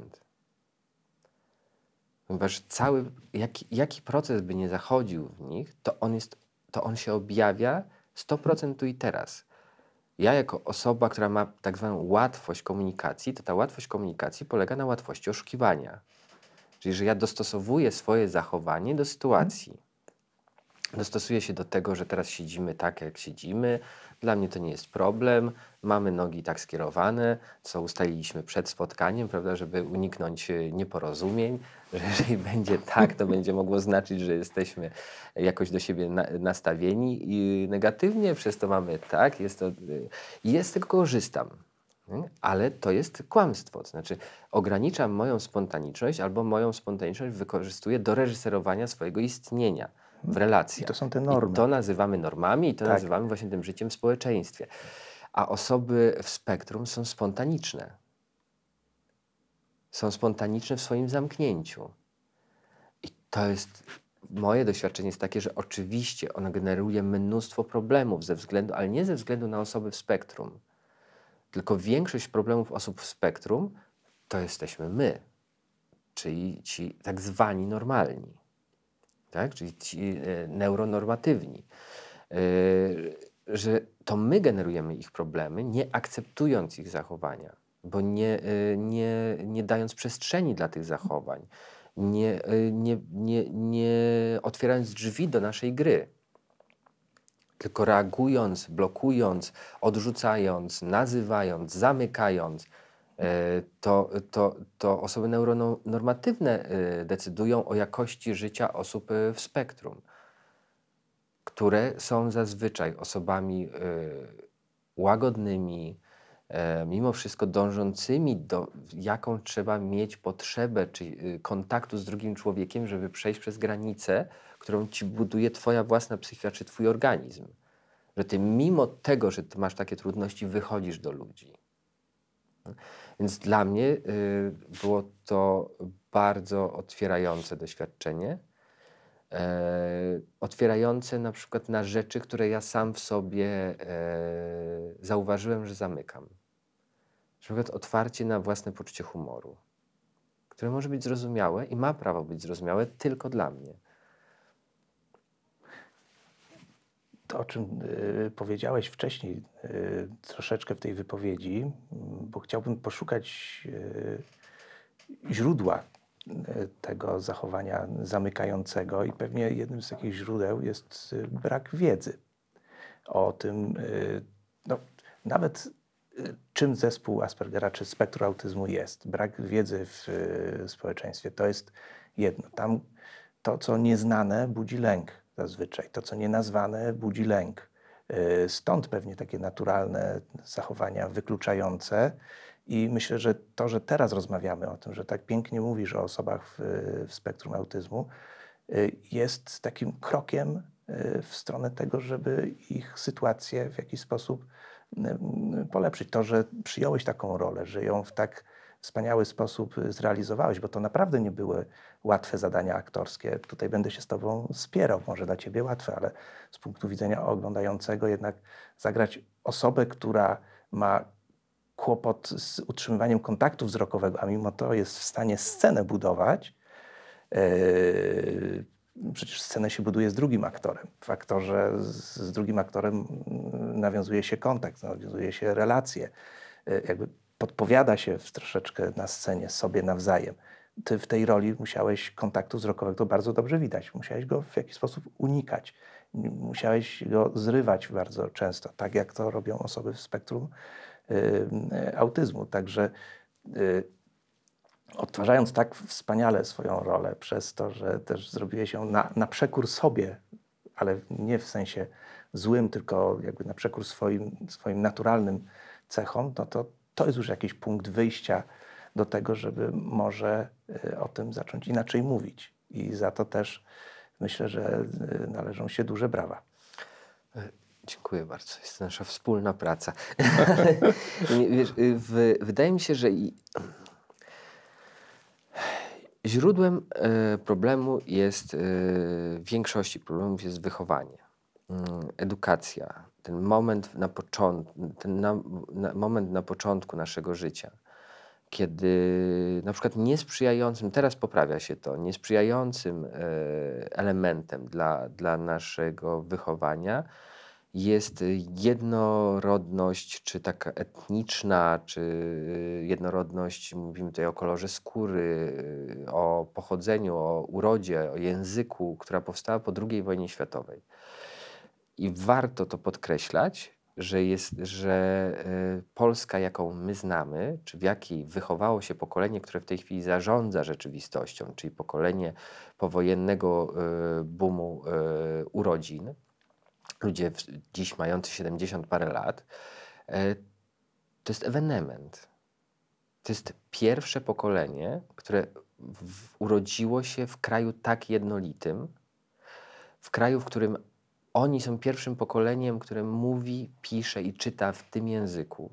Ponieważ cały, jaki, jaki proces by nie zachodził w nich, to on, jest, to on się objawia 100% tu i teraz. Ja jako osoba, która ma tak zwaną łatwość komunikacji, to ta łatwość komunikacji polega na łatwości oszukiwania. Czyli, że ja dostosowuję swoje zachowanie do sytuacji. Dostosuję się do tego, że teraz siedzimy tak, jak siedzimy. Dla mnie to nie jest problem. Mamy nogi tak skierowane, co ustaliliśmy przed spotkaniem, prawda, żeby uniknąć e, nieporozumień. Że jeżeli będzie tak, to będzie mogło znaczyć, że jesteśmy jakoś do siebie na, nastawieni i negatywnie, przez to mamy tak, jest to, ja z tego korzystam. Ale to jest kłamstwo. To znaczy, ograniczam moją spontaniczność albo moją spontaniczność wykorzystuję do reżyserowania swojego istnienia w relacjach. I to są te normy. I to nazywamy normami i to Tak. nazywamy właśnie tym życiem w społeczeństwie. A osoby w spektrum są spontaniczne. Są spontaniczne w swoim zamknięciu. I to jest moje doświadczenie jest takie, że oczywiście ona generuje mnóstwo problemów ze względu, ale nie ze względu na osoby w spektrum. Tylko większość problemów osób w spektrum to jesteśmy my. czyli ci tak zwani normalni, tak? czyli ci e, neuronormatywni, e, że to my generujemy ich problemy, nie akceptując ich zachowania, bo nie, e, nie, nie dając przestrzeni dla tych zachowań, nie, nie, nie, nie otwierając drzwi do naszej gry tylko reagując, blokując, odrzucając, nazywając, zamykając, to, to, to osoby neuronormatywne e, decydują o jakości życia osób e, w spektrum, które są zazwyczaj osobami e, łagodnymi, e, mimo wszystko dążącymi do, jaką trzeba mieć potrzebę, czy e, kontaktu z drugim człowiekiem, żeby przejść przez granicę, którą ci buduje twoja własna psychika, czy twój organizm. Że ty mimo tego, że ty masz takie trudności, wychodzisz do ludzi. Więc dla mnie y, było to bardzo otwierające doświadczenie. E, otwierające na przykład na rzeczy, które ja sam w sobie e, zauważyłem, że zamykam. Na przykład otwarcie na własne poczucie humoru, które może być zrozumiałe i ma prawo być zrozumiałe tylko dla mnie. To, o czym y, powiedziałeś wcześniej, y, troszeczkę w tej wypowiedzi, m, bo chciałbym poszukać y, źródła y, tego zachowania zamykającego, i pewnie jednym z takich źródeł jest y, brak wiedzy o tym, no, nawet czym zespół Aspergera czy spektrum autyzmu jest. Brak wiedzy w społeczeństwie to jest jedno. Tam to, co nieznane, budzi lęk zazwyczaj. To, co nienazwane, budzi lęk. Y, Stąd pewnie takie naturalne zachowania wykluczające. I myślę, że to, że teraz rozmawiamy o tym, że tak pięknie mówisz o osobach w, w spektrum autyzmu, y, jest takim krokiem y, w stronę tego, żeby ich sytuację w jakiś sposób polepszyć. To, że przyjąłeś taką rolę, że ją w tak wspaniały sposób zrealizowałeś, bo to naprawdę nie były łatwe zadania aktorskie. Tutaj będę się z Tobą spierał, może dla Ciebie łatwe, ale z punktu widzenia oglądającego jednak zagrać osobę, która ma kłopot z utrzymywaniem kontaktu wzrokowego, a mimo to jest w stanie scenę budować, Yy, przecież scenę się buduje z drugim aktorem. W aktorze z, z drugim aktorem mm, nawiązuje się kontakt, nawiązuje się relacje. Yy, Jakby podpowiada się troszeczkę na scenie sobie nawzajem. Ty w tej roli musiałeś kontaktu wzrokowego to bardzo dobrze widać. Musiałeś go w jakiś sposób unikać. Musiałeś go zrywać bardzo często, tak jak to robią osoby w spektrum yy, autyzmu. Także yy, odtwarzając tak wspaniale swoją rolę, przez to, że też zrobiłeś ją na, na przekór sobie, ale nie w sensie złym, tylko jakby na przekór swoim, swoim naturalnym cechom, no to to jest już jakiś punkt wyjścia do tego, żeby może y, o tym zacząć inaczej mówić. I za to też myślę, że y, należą się duże brawa. Dziękuję bardzo. Jest to nasza wspólna praca. Wiesz, y, w, wydaje mi się, że i, źródłem e, problemu jest, e, w większości problemów jest wychowanie, mm, edukacja, ten moment na, począt, ten na, na, moment na początku naszego życia, kiedy na przykład niesprzyjającym, teraz poprawia się to, niesprzyjającym e, elementem dla, dla naszego wychowania jest jednorodność, czy taka etniczna, czy jednorodność, mówimy tutaj o kolorze skóry, o pochodzeniu, o urodzie, o języku, która powstała po II wojnie światowej. I warto to podkreślać, że, jest, że y, Polska, jaką my znamy, czy w jakiej wychowało się pokolenie, które w tej chwili zarządza rzeczywistością, czyli pokolenie powojennego y, boomu y, urodzin, ludzie dziś mający 70 parę lat, e, to jest ewenement. To jest pierwsze pokolenie, które urodziło się w kraju tak jednolitym, w kraju, w którym oni są pierwszym pokoleniem, które mówi, pisze i czyta w tym języku.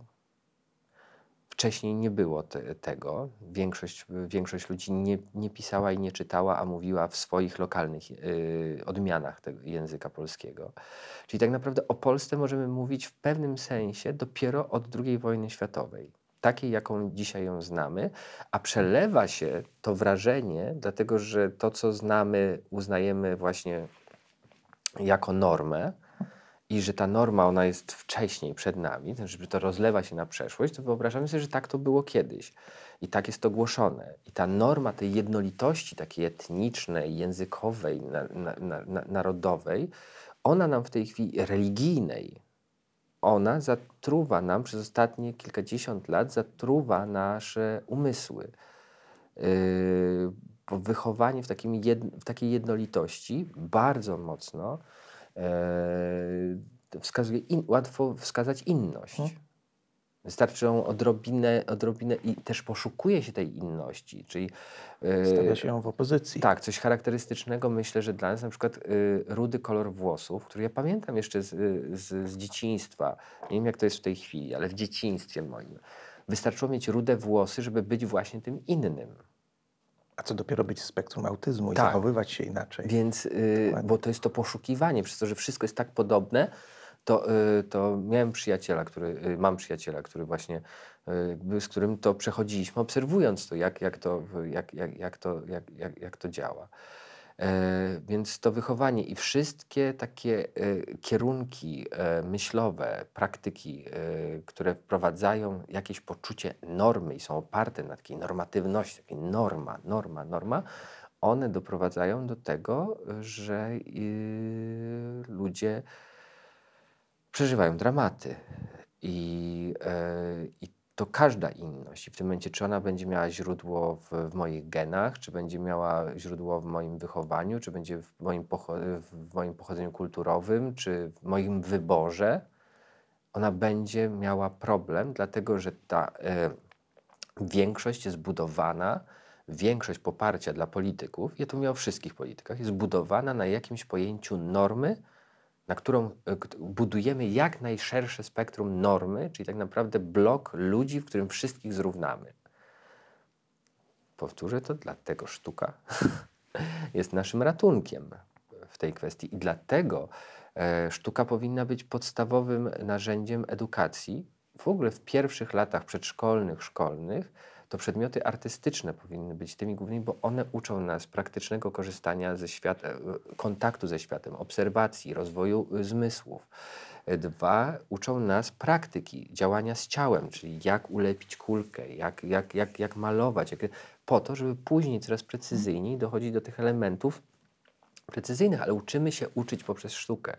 Wcześniej nie było te, tego. Większość, większość ludzi nie, nie pisała i nie czytała, a mówiła w swoich lokalnych y, odmianach tego języka polskiego. Czyli tak naprawdę o Polsce możemy mówić w pewnym sensie dopiero od II wojny światowej. takiej, jaką dzisiaj ją znamy, a przelewa się to wrażenie, dlatego że to, co znamy, uznajemy właśnie jako normę i że ta norma, ona jest wcześniej, przed nami, to, że to rozlewa się na przeszłość, to wyobrażamy sobie, że tak to było kiedyś. I tak jest to głoszone. I ta norma tej jednolitości takiej etnicznej, językowej, na, na, na, na, narodowej, ona nam w tej chwili religijnej, ona zatruwa nam przez ostatnie kilkadziesiąt lat, zatruwa nasze umysły. Yy, wychowanie w, takim jed, w takiej jednolitości bardzo mocno yy, wskazuje, in, łatwo wskazać inność. Hmm. Wystarczy ją odrobinę, odrobinę i też poszukuje się tej inności, czyli yy, Stawia się ją w opozycji. tak, coś charakterystycznego myślę, że dla nas na przykład y, rudy kolor włosów, który ja pamiętam jeszcze z, z, z dzieciństwa. Nie wiem jak to jest w tej chwili, ale w dzieciństwie moim. Wystarczyło mieć rude włosy, żeby być właśnie tym innym. A co dopiero być w spektrum autyzmu i Tak. zachowywać się inaczej. Więc, y, Dokładnie. bo to jest to poszukiwanie, przez to, że wszystko jest tak podobne, to, y, to miałem przyjaciela, który, y, mam przyjaciela, który właśnie, y, jakby z którym to przechodziliśmy, obserwując to, jak, jak, to, jak, jak, jak, to, jak, jak, jak to działa. E, więc to wychowanie i wszystkie takie e, kierunki e, myślowe, praktyki, które wprowadzają jakieś poczucie normy i są oparte na takiej normatywności, takiej norma, norma, norma, one doprowadzają do tego, że y, ludzie przeżywają dramaty. I, I to każda inność. I w tym momencie, czy ona będzie miała źródło w, w moich genach, czy będzie miała źródło w moim wychowaniu, czy będzie w moim, w moim pochodzeniu kulturowym, czy w moim wyborze, ona będzie miała problem, dlatego że ta e, większość jest budowana, większość poparcia dla polityków, ja to mówię o wszystkich politykach, jest budowana na jakimś pojęciu normy, na którą e, budujemy jak najszersze spektrum normy, czyli tak naprawdę blok ludzi, w którym wszystkich zrównamy. Powtórzę to, dlatego sztuka jest naszym ratunkiem w tej kwestii i dlatego e, sztuka powinna być podstawowym narzędziem edukacji. W ogóle w pierwszych latach przedszkolnych, szkolnych to przedmioty artystyczne powinny być tymi głównymi, bo one uczą nas praktycznego korzystania ze świata, e, kontaktu ze światem, obserwacji, rozwoju y, zmysłów. E, Dwa, uczą nas praktyki, działania z ciałem, czyli jak ulepić kulkę, jak, jak, jak, jak malować, jak, po to, żeby później coraz precyzyjniej dochodzić do tych elementów precyzyjnych, ale uczymy się uczyć poprzez sztukę.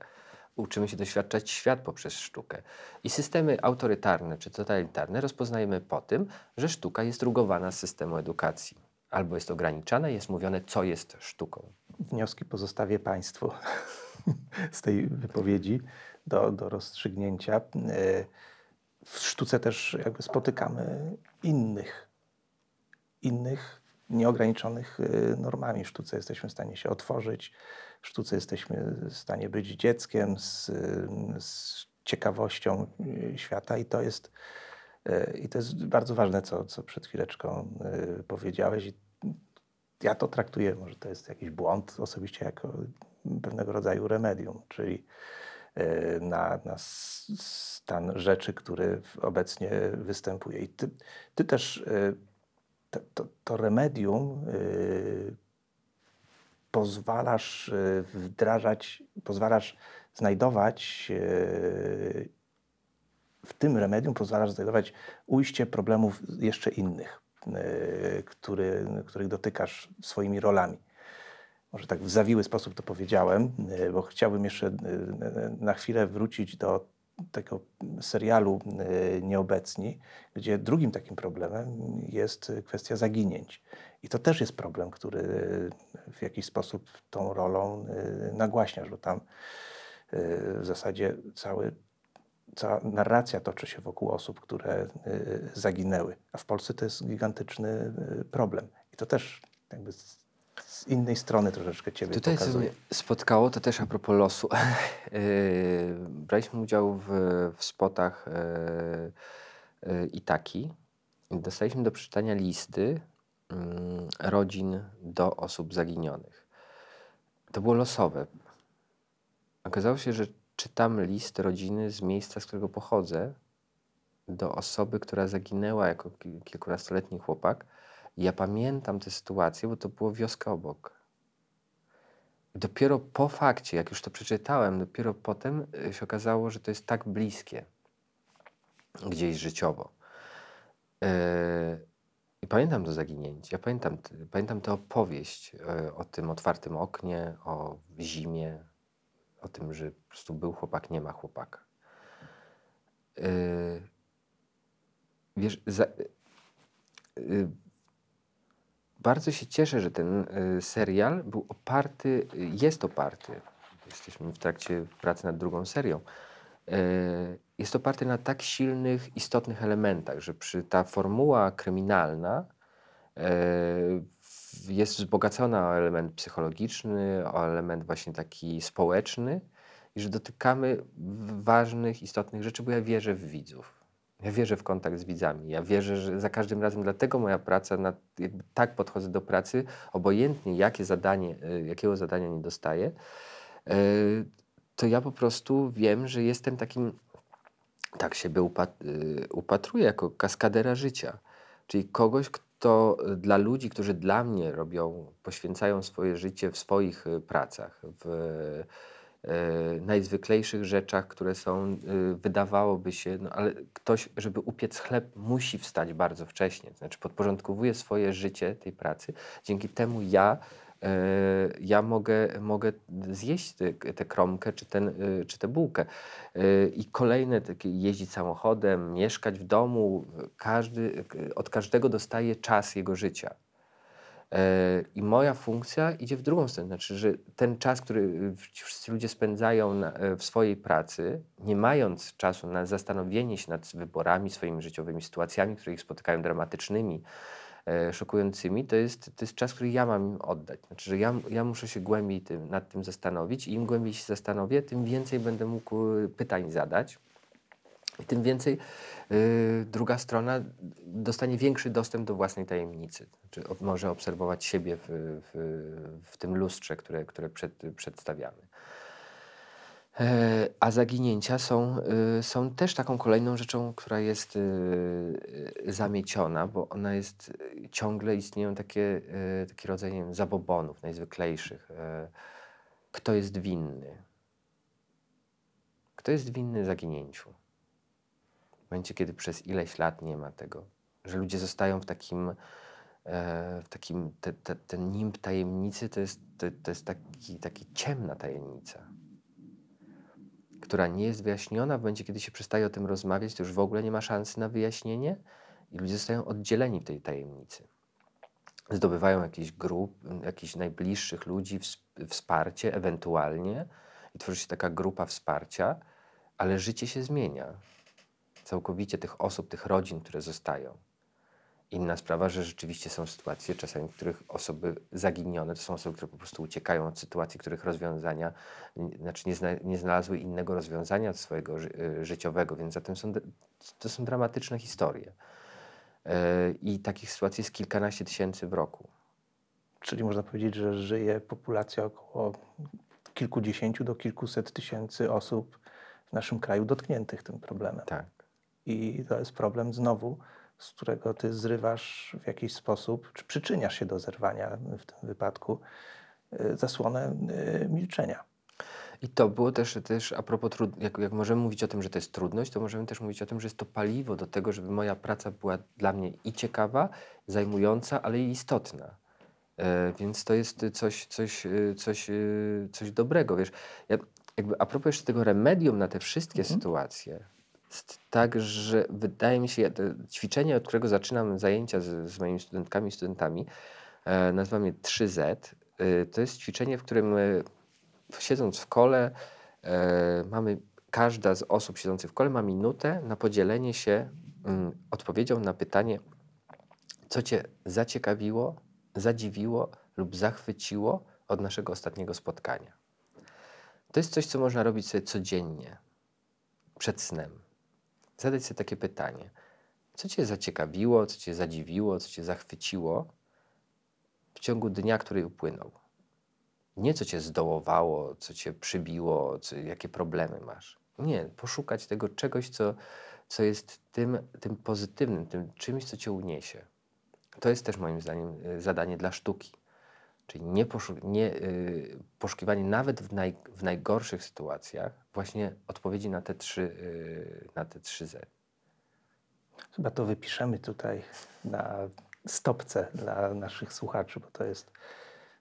Uczymy się doświadczać świat poprzez sztukę. I systemy autorytarne czy totalitarne rozpoznajemy po tym, że sztuka jest rugowana z systemu edukacji. Albo jest ograniczana, jest mówione, co jest sztuką. Wnioski pozostawię Państwu z tej wypowiedzi do, do rozstrzygnięcia. W sztuce też jakby spotykamy innych, innych nieograniczonych e, normami. W sztuce jesteśmy w stanie się otworzyć, sztuce jesteśmy w stanie być dzieckiem z, z ciekawością e, świata i to jest, e, i to jest bardzo ważne, co, co przed chwileczką e, powiedziałeś. Ja to traktuję, może to jest jakiś błąd, osobiście jako pewnego rodzaju remedium, czyli na, na stan rzeczy, który obecnie występuje. I ty, ty też to, to, to remedium pozwalasz e, wdrażać, pozwalasz znajdować e, w tym remedium pozwalasz znajdować ujście problemów jeszcze innych, e, który, których dotykasz swoimi rolami. Może tak w zawiły sposób to powiedziałem, bo chciałbym jeszcze na chwilę wrócić do tego serialu Nieobecni, gdzie drugim takim problemem jest kwestia zaginięć. I to też jest problem, który w jakiś sposób tą rolą e, nagłaśniasz, bo tam e, w zasadzie cały cała narracja toczy się wokół osób, które zaginęły. A w Polsce to jest gigantyczny problem. I to też jakby z, innej strony troszeczkę Ciebie Tutaj pokazuje. mnie spotkało, to też a propos losu. Braliśmy udział w, w spotach Itaki dostaliśmy do przeczytania listy rodzin do osób zaginionych. To było losowe. Okazało się, że czytam list rodziny z miejsca, z którego pochodzę do osoby, która zaginęła jako ki- kilkunastoletni chłopak. Ja pamiętam tę sytuację, bo to było wioska obok. Dopiero po fakcie, jak już to przeczytałem, dopiero potem y, się okazało, że to jest tak bliskie gdzieś życiowo. Yy, I pamiętam to zaginięcie. Ja pamiętam, pamiętam tę opowieść yy, o tym otwartym oknie, o zimie, o tym, że po prostu był chłopak, nie ma chłopaka. Yy, wiesz, za, yy, bardzo się cieszę, że ten serial był oparty, jest oparty, jesteśmy w trakcie pracy nad drugą serią, jest oparty na tak silnych, istotnych elementach, że przy ta formuła kryminalna w- jest wzbogacona o element psychologiczny, o element właśnie taki społeczny i że dotykamy ważnych, istotnych rzeczy, bo ja wierzę w widzów. Ja wierzę w kontakt z widzami. Ja wierzę, że za każdym razem, dlatego moja praca, nad, tak podchodzę do pracy, obojętnie jakie zadanie, y, jakiego zadania nie dostaję, to ja po prostu wiem, że jestem takim, tak siebie upat, y, upatruję jako kaskadera życia. Czyli kogoś, kto y, dla ludzi, którzy dla mnie robią, poświęcają swoje życie w swoich y, pracach, w najzwyklejszych rzeczach, które są, wydawałoby się, no ale ktoś, żeby upiec chleb, musi wstać bardzo wcześnie. Znaczy podporządkowuje swoje życie tej pracy. Dzięki temu ja, ja mogę, mogę zjeść tę kromkę czy, ten, y, czy tę bułkę. Y, I kolejne takie jeździć samochodem, mieszkać w domu, każdy, od każdego dostaje czas jego życia. I moja funkcja idzie w drugą stronę. Znaczy, że ten czas, który wszyscy ludzie spędzają na, w swojej pracy, nie mając czasu na zastanowienie się nad wyborami, swoimi życiowymi sytuacjami, które ich spotykają dramatycznymi, szokującymi, to jest, to jest czas, który ja mam im oddać. Znaczy, że ja, ja muszę się głębiej tym, nad tym zastanowić i im głębiej się zastanowię, tym więcej będę mógł e, pytań zadać. I tym więcej y, druga strona dostanie większy dostęp do własnej tajemnicy. Znaczy, ob- może obserwować siebie w, w, w tym lustrze, które, które przed, przedstawiamy. E, A zaginięcia są, y, są też taką kolejną rzeczą, która jest y, y, zamieciona, bo ona jest ciągle istnieją takie, y, taki rodzaj wiem, zabobonów najzwyklejszych. E, Kto jest winny? Kto jest winny zaginięciu? W momencie, kiedy przez ileś lat nie ma tego, że ludzie zostają w takim, e, w takim te, te, ten nimb tajemnicy to jest, to, to jest taki, taki ciemna tajemnica, która nie jest wyjaśniona. W momencie, kiedy się przestaje o tym rozmawiać, to już w ogóle nie ma szansy na wyjaśnienie i ludzie zostają oddzieleni w tej tajemnicy. Zdobywają jakiś grup, jakichś najbliższych ludzi, ws- wsparcie ewentualnie i tworzy się taka grupa wsparcia, ale życie się zmienia całkowicie tych osób, tych rodzin, które zostają. Inna sprawa, że rzeczywiście są sytuacje czasami, w których osoby zaginione to są osoby, które po prostu uciekają od sytuacji, których rozwiązania, znaczy nie, zna, nie znalazły innego rozwiązania swojego ży, y, życiowego, więc zatem są, to są dramatyczne historie. E, I takich sytuacji jest kilkanaście tysięcy w roku. Czyli można powiedzieć, że żyje populacja około kilkudziesięciu do kilkuset tysięcy osób w naszym kraju dotkniętych tym problemem. Tak. I to jest problem znowu, z którego ty zrywasz w jakiś sposób, czy przyczyniasz się do zerwania w tym wypadku, y, zasłonę y, milczenia. I to było też, też a propos, trud- jak, jak możemy mówić o tym, że to jest trudność, to możemy też mówić o tym, że jest to paliwo do tego, żeby moja praca była dla mnie i ciekawa, zajmująca, ale i istotna. E, więc to jest coś, coś, e, coś, coś dobrego. Wiesz, ja, jakby a propos jeszcze tego remedium na te wszystkie Mhm. sytuacje, jest tak, że wydaje mi się, to ćwiczenie, od którego zaczynam zajęcia z, z moimi studentkami i studentami, e, nazywam je 3Z. E, to jest ćwiczenie, w którym e, siedząc w kole, e, mamy, każda z osób siedzących w kole ma minutę na podzielenie się mm, odpowiedzią na pytanie, co Cię zaciekawiło, zadziwiło lub zachwyciło od naszego ostatniego spotkania. To jest coś, co można robić sobie codziennie, przed snem. Zadać sobie takie pytanie. Co Cię zaciekawiło, co Cię zadziwiło, co Cię zachwyciło w ciągu dnia, który upłynął? Nie co Cię zdołowało, co Cię przybiło, co, jakie problemy masz. Nie, poszukać tego czegoś, co, co jest tym, tym pozytywnym, tym czymś, co cię uniesie. To jest też moim zdaniem y, zadanie dla sztuki. Czyli nie, poszu- nie y, poszukiwanie nawet w, naj, w najgorszych sytuacjach właśnie odpowiedzi na te trzy, y, na te trzy Z. Chyba to wypiszemy tutaj na stopce dla naszych słuchaczy, bo to jest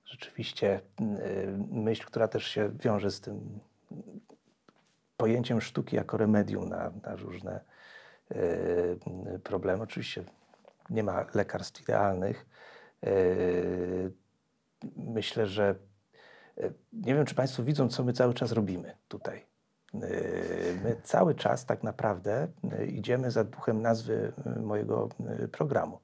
rzeczywiście y, myśl, która też się wiąże z tym pojęciem sztuki jako remedium na, na różne y, problemy. Oczywiście nie ma lekarstw idealnych. Y, Myślę, że y, nie wiem, czy Państwo widzą, co my cały czas robimy tutaj. Y, My cały czas tak naprawdę y, idziemy za duchem nazwy mojego programu.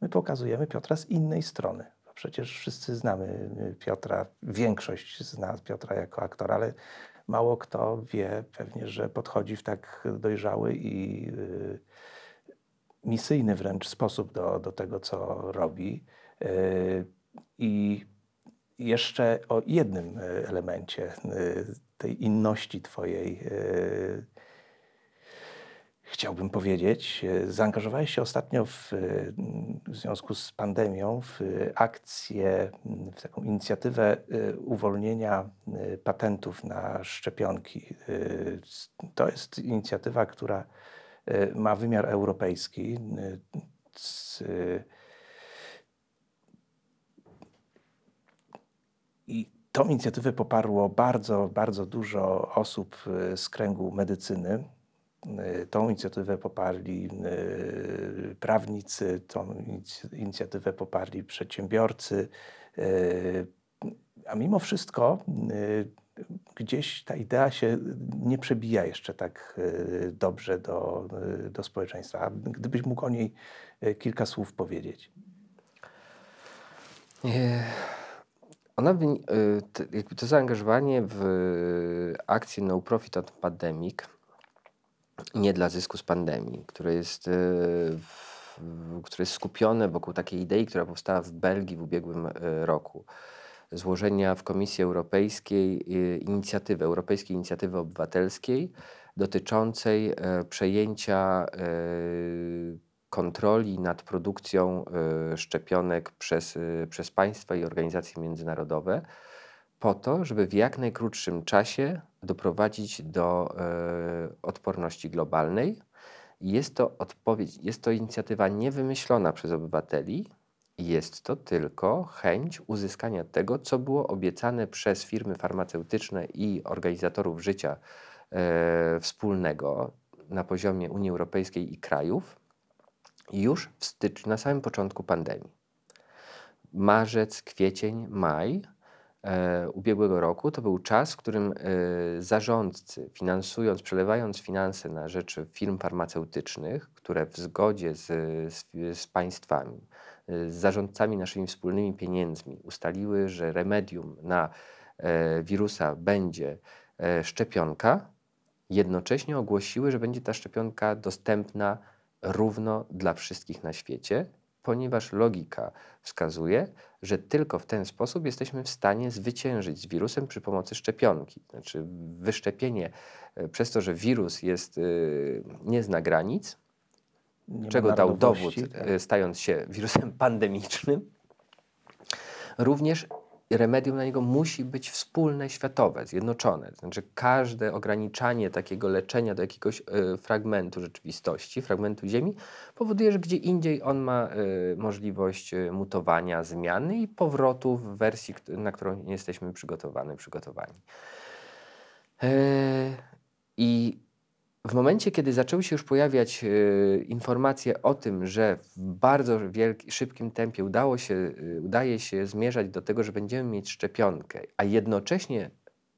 My pokazujemy Piotra z innej strony. Bo Przecież wszyscy znamy Piotra, większość zna Piotra jako aktora, ale mało kto wie pewnie, że podchodzi w tak dojrzały i misyjny wręcz sposób do, do tego, co robi. I jeszcze o jednym y, elemencie y, tej inności Twojej y, chciałbym powiedzieć. Zaangażowałeś się ostatnio w, w związku z pandemią w akcję, w taką inicjatywę uwolnienia patentów na szczepionki. To jest inicjatywa, która ma wymiar europejski. z, I tą inicjatywę poparło bardzo, bardzo dużo osób y, z kręgu medycyny. Y, Tą inicjatywę poparli y, prawnicy, tą inic- inicjatywę poparli przedsiębiorcy. A mimo wszystko gdzieś ta idea się nie przebija jeszcze tak dobrze do, do społeczeństwa. Gdybyś mógł o niej kilka słów powiedzieć. Ona, y, jakby to zaangażowanie w akcję No Profit on Pandemic, nie dla zysku z pandemii, które jest, y, które jest skupione wokół takiej idei, która powstała w Belgii w ubiegłym y, roku. Złożenia w Komisji Europejskiej y, inicjatywy, Europejskiej Inicjatywy Obywatelskiej dotyczącej y, przejęcia y, kontroli nad produkcją y, szczepionek przez, y, przez państwa i organizacje międzynarodowe po to, żeby w jak najkrótszym czasie doprowadzić do y, odporności globalnej. Jest to odpowiedź, jest to inicjatywa niewymyślona przez obywateli, jest to tylko chęć uzyskania tego, co było obiecane przez firmy farmaceutyczne i organizatorów życia e, wspólnego na poziomie Unii Europejskiej i krajów już w styczniu, na samym początku pandemii. Marzec, kwiecień, maj e, ubiegłego roku to był czas, w którym e, zarządcy, finansując, przelewając finanse na rzecz firm farmaceutycznych, które w zgodzie z, z, z państwami, e, z zarządcami naszymi wspólnymi pieniędzmi ustaliły, że remedium na e, wirusa będzie e, szczepionka, jednocześnie ogłosiły, że będzie ta szczepionka dostępna równo dla wszystkich na świecie, ponieważ logika wskazuje, że tylko w ten sposób jesteśmy w stanie zwyciężyć z wirusem przy pomocy szczepionki. Znaczy wyszczepienie e, przez to, że wirus jest, y, nie zna granic, Nie czego dał dowód, narodowości, tak? e, stając się wirusem pandemicznym, również remedium na niego musi być wspólne, światowe, zjednoczone. Znaczy każde ograniczanie takiego leczenia do jakiegoś e, fragmentu rzeczywistości, fragmentu Ziemi, powoduje, że gdzie indziej on ma e, możliwość e, mutowania, zmiany i powrotu w wersji, na którą nie jesteśmy przygotowani, przygotowani. E, I w momencie, kiedy zaczęły się już pojawiać e, informacje o tym, że w bardzo wielki, szybkim tempie udało się, e, udaje się zmierzać do tego, że będziemy mieć szczepionkę, a jednocześnie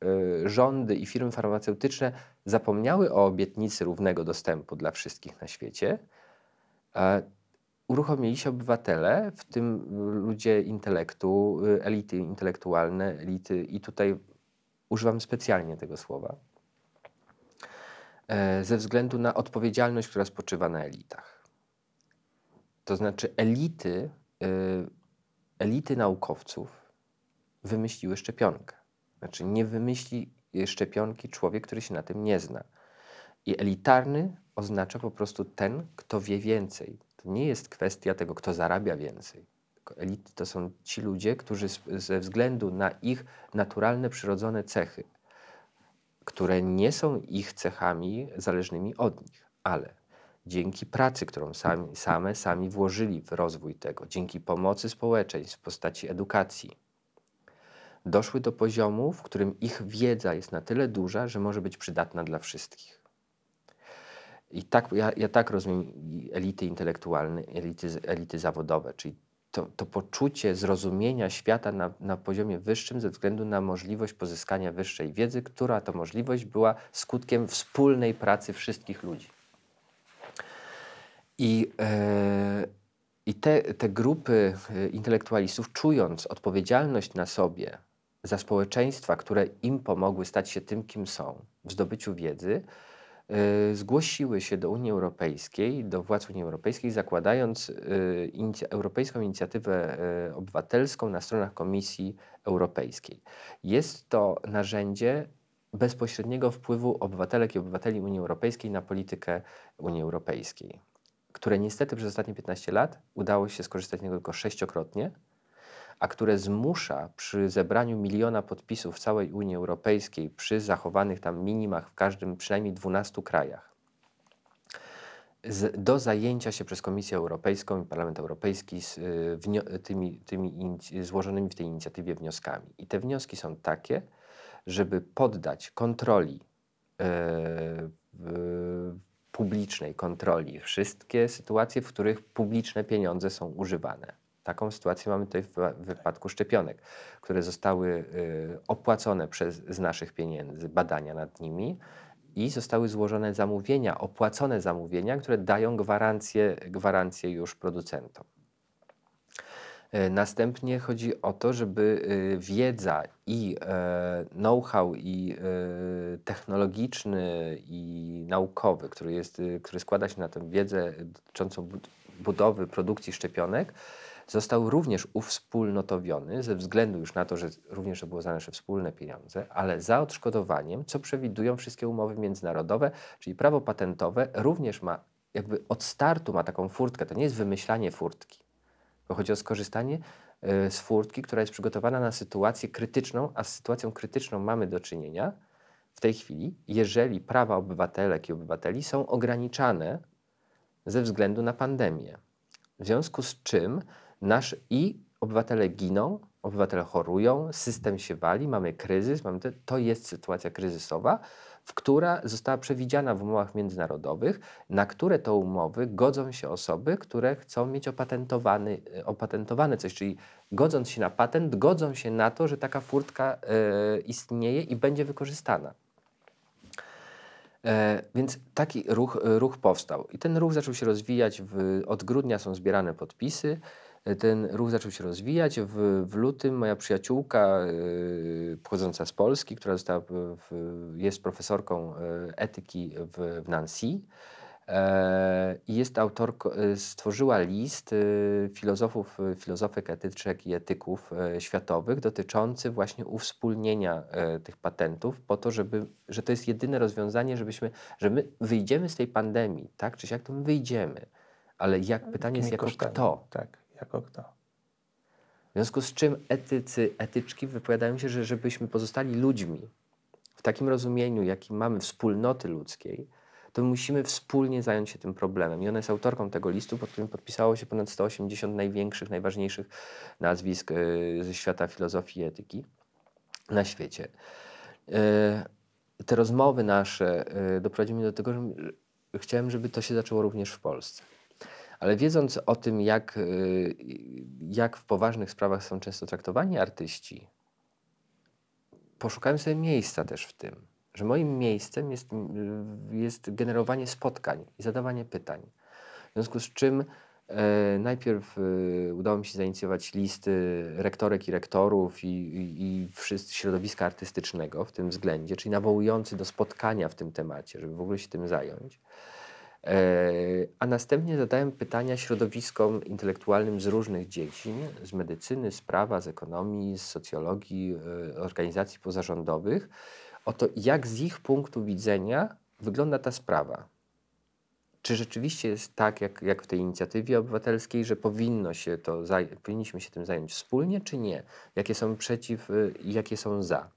e, rządy i firmy farmaceutyczne zapomniały o obietnicy równego dostępu dla wszystkich na świecie, e, uruchomili się obywatele, w tym ludzie intelektu, elity intelektualne, elity, i tutaj używam specjalnie tego słowa, ze względu na odpowiedzialność, która spoczywa na elitach. To znaczy elity, e, elity naukowców wymyśliły szczepionkę. Znaczy nie wymyśli e, szczepionki człowiek, który się na tym nie zna. I elitarny oznacza po prostu ten, kto wie więcej. To nie jest kwestia tego, kto zarabia więcej. Elity to są ci ludzie, którzy ze względu na ich naturalne, przyrodzone cechy, które nie są ich cechami zależnymi od nich, ale dzięki pracy, którą sami, same sami włożyli w rozwój tego, dzięki pomocy społeczeństw w postaci edukacji, doszły do poziomu, w którym ich wiedza jest na tyle duża, że może być przydatna dla wszystkich. I tak, ja, ja tak rozumiem elity intelektualne, elity, elity zawodowe, czyli to, to poczucie zrozumienia świata na, na poziomie wyższym ze względu na możliwość pozyskania wyższej wiedzy, która to możliwość była skutkiem wspólnej pracy wszystkich ludzi. I, e, i te, te grupy e, intelektualistów, czując odpowiedzialność na sobie za społeczeństwa, które im pomogły stać się tym, kim są, w zdobyciu wiedzy, zgłosiły się do Unii Europejskiej, do władz Unii Europejskiej, zakładając inic- Europejską Inicjatywę e, Obywatelską na stronach Komisji Europejskiej. Jest to narzędzie bezpośredniego wpływu obywatelek i obywateli Unii Europejskiej na politykę Unii Europejskiej, które niestety przez ostatnie 15 lat udało się skorzystać tylko sześciokrotnie, a które zmusza przy zebraniu miliona podpisów w całej Unii Europejskiej, przy zachowanych tam minimach w każdym przynajmniej 12 krajach, z, do zajęcia się przez Komisję Europejską i Parlament Europejski z y, tymi, tymi inic- złożonymi w tej inicjatywie wnioskami. I te wnioski są takie, żeby poddać kontroli w- publicznej kontroli wszystkie sytuacje, w których publiczne pieniądze są używane. Taką sytuację mamy tutaj w wypadku szczepionek, które zostały y, opłacone przez, z naszych pieniędzy, badania nad nimi i zostały złożone zamówienia, opłacone zamówienia, które dają gwarancję, gwarancję już producentom. E, Następnie chodzi o to, żeby e, wiedza i e, know-how i e, technologiczny i naukowy, który, jest, który składa się na tę wiedzę dotyczącą bud- budowy, produkcji szczepionek, został również uwspólnotowiony ze względu już na to, że również to było za nasze wspólne pieniądze, ale za odszkodowaniem, co przewidują wszystkie umowy międzynarodowe, czyli prawo patentowe również ma jakby od startu ma taką furtkę. To nie jest wymyślanie furtki. Bo chodzi o skorzystanie e, z furtki, która jest przygotowana na sytuację krytyczną, a z sytuacją krytyczną mamy do czynienia w tej chwili, jeżeli prawa obywatelek i obywateli są ograniczane ze względu na pandemię. W związku z czym nasz i obywatele giną, obywatele chorują, system się wali, mamy kryzys, mamy te, to jest sytuacja kryzysowa, w która została przewidziana w umowach międzynarodowych, na które to umowy godzą się osoby, które chcą mieć opatentowany, e, opatentowane coś, czyli godząc się na patent, godzą się na to, że taka furtka e, istnieje i będzie wykorzystana. E, więc taki ruch, ruch powstał. I ten ruch zaczął się rozwijać. W, od grudnia są zbierane podpisy. Ten ruch zaczął się rozwijać. W, w lutym moja przyjaciółka e, pochodząca z Polski, która została, w, jest profesorką e, etyki w, w Nancy, e, i jest autorką, e, stworzyła list filozofów, filozofek etyczek i etyków światowych dotyczący właśnie uwspólnienia e, tych patentów po to, żeby, że to jest jedyne rozwiązanie, żebyśmy, że my wyjdziemy z tej pandemii, tak czy siak, to my wyjdziemy. Ale jak, pytanie jest jako kosztami? kto? Tak, jako kto. W związku z czym etycy, etyczki wypowiadają się, że żebyśmy pozostali ludźmi w takim rozumieniu, jakim mamy wspólnoty ludzkiej, to musimy wspólnie zająć się tym problemem. I ona jest autorką tego listu, pod którym podpisało się ponad 180 największych, najważniejszych nazwisk e, ze świata filozofii i etyki na świecie. E, Te rozmowy nasze e, doprowadziły mnie do tego, że chciałem, żeby to się zaczęło również w Polsce. Ale wiedząc o tym, jak, y, jak w poważnych sprawach są często traktowani artyści, poszukałem sobie miejsca też w tym, że moim miejscem jest, jest generowanie spotkań i zadawanie pytań. W związku z czym e, najpierw e, udało mi się zainicjować listy rektorek i rektorów i, i, i wszyscy środowiska artystycznego w tym względzie, czyli nawołujący do spotkania w tym temacie, żeby w ogóle się tym zająć. E, A następnie zadałem pytania środowiskom intelektualnym z różnych dziedzin, z medycyny, z prawa, z ekonomii, z socjologii, e, organizacji pozarządowych, o to, jak z ich punktu widzenia wygląda ta sprawa? Czy rzeczywiście jest tak, jak, jak w tej inicjatywie obywatelskiej, że powinno się to powinniśmy się tym zająć wspólnie, czy nie? Jakie są przeciw y, i jakie są za?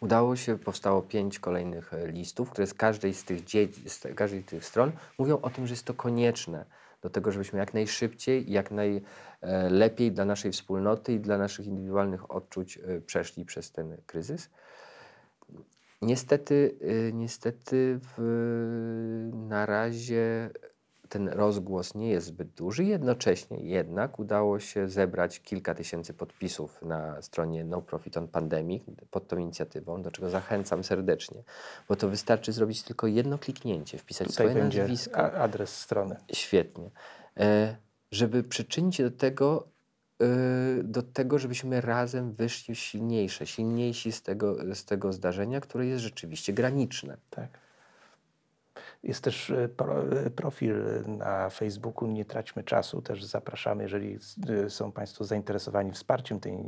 Udało się, powstało pięć kolejnych e, listów, które z każdej z tych, z każdej z tych stron mówią o tym, że jest to konieczne do tego, żebyśmy jak najszybciej jak najlepiej dla naszej wspólnoty i dla naszych indywidualnych odczuć e, przeszli przez ten kryzys. Niestety, niestety w, na razie ten rozgłos nie jest zbyt duży. Jednocześnie jednak udało się zebrać kilka tysięcy podpisów na stronie No Profit on Pandemic pod tą inicjatywą, do czego zachęcam serdecznie, bo to wystarczy zrobić tylko jedno kliknięcie, wpisać Tutaj swoje będzie nazwisko. adres strony. Świetnie. E, żeby przyczynić się do tego, e, do tego, żebyśmy razem wyszli silniejsze, silniejsi z tego, z tego zdarzenia, które jest rzeczywiście graniczne. Tak. Jest też e, e, profil na Facebooku Nie traćmy czasu. Też zapraszamy, jeżeli e, są Państwo zainteresowani wsparciem tej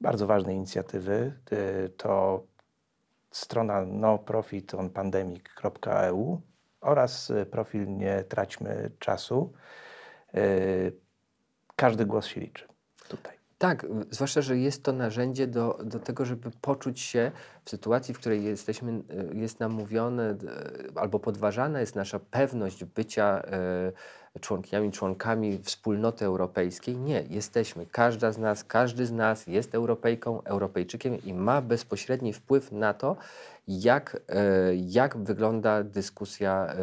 bardzo ważnej inicjatywy, to strona noprofitonpandemic.eu oraz profil Nie traćmy czasu. Każdy głos się liczy tutaj. Tak, zwłaszcza, że jest to narzędzie do, do tego, żeby poczuć się w sytuacji, w której jesteśmy, e, jest nam mówione d- albo podważana jest nasza pewność bycia e, członkiniami, członkami wspólnoty europejskiej. Nie, jesteśmy. Każda z nas, każdy z nas jest Europejką, Europejczykiem i ma bezpośredni wpływ na to, jak, jak wygląda dyskusja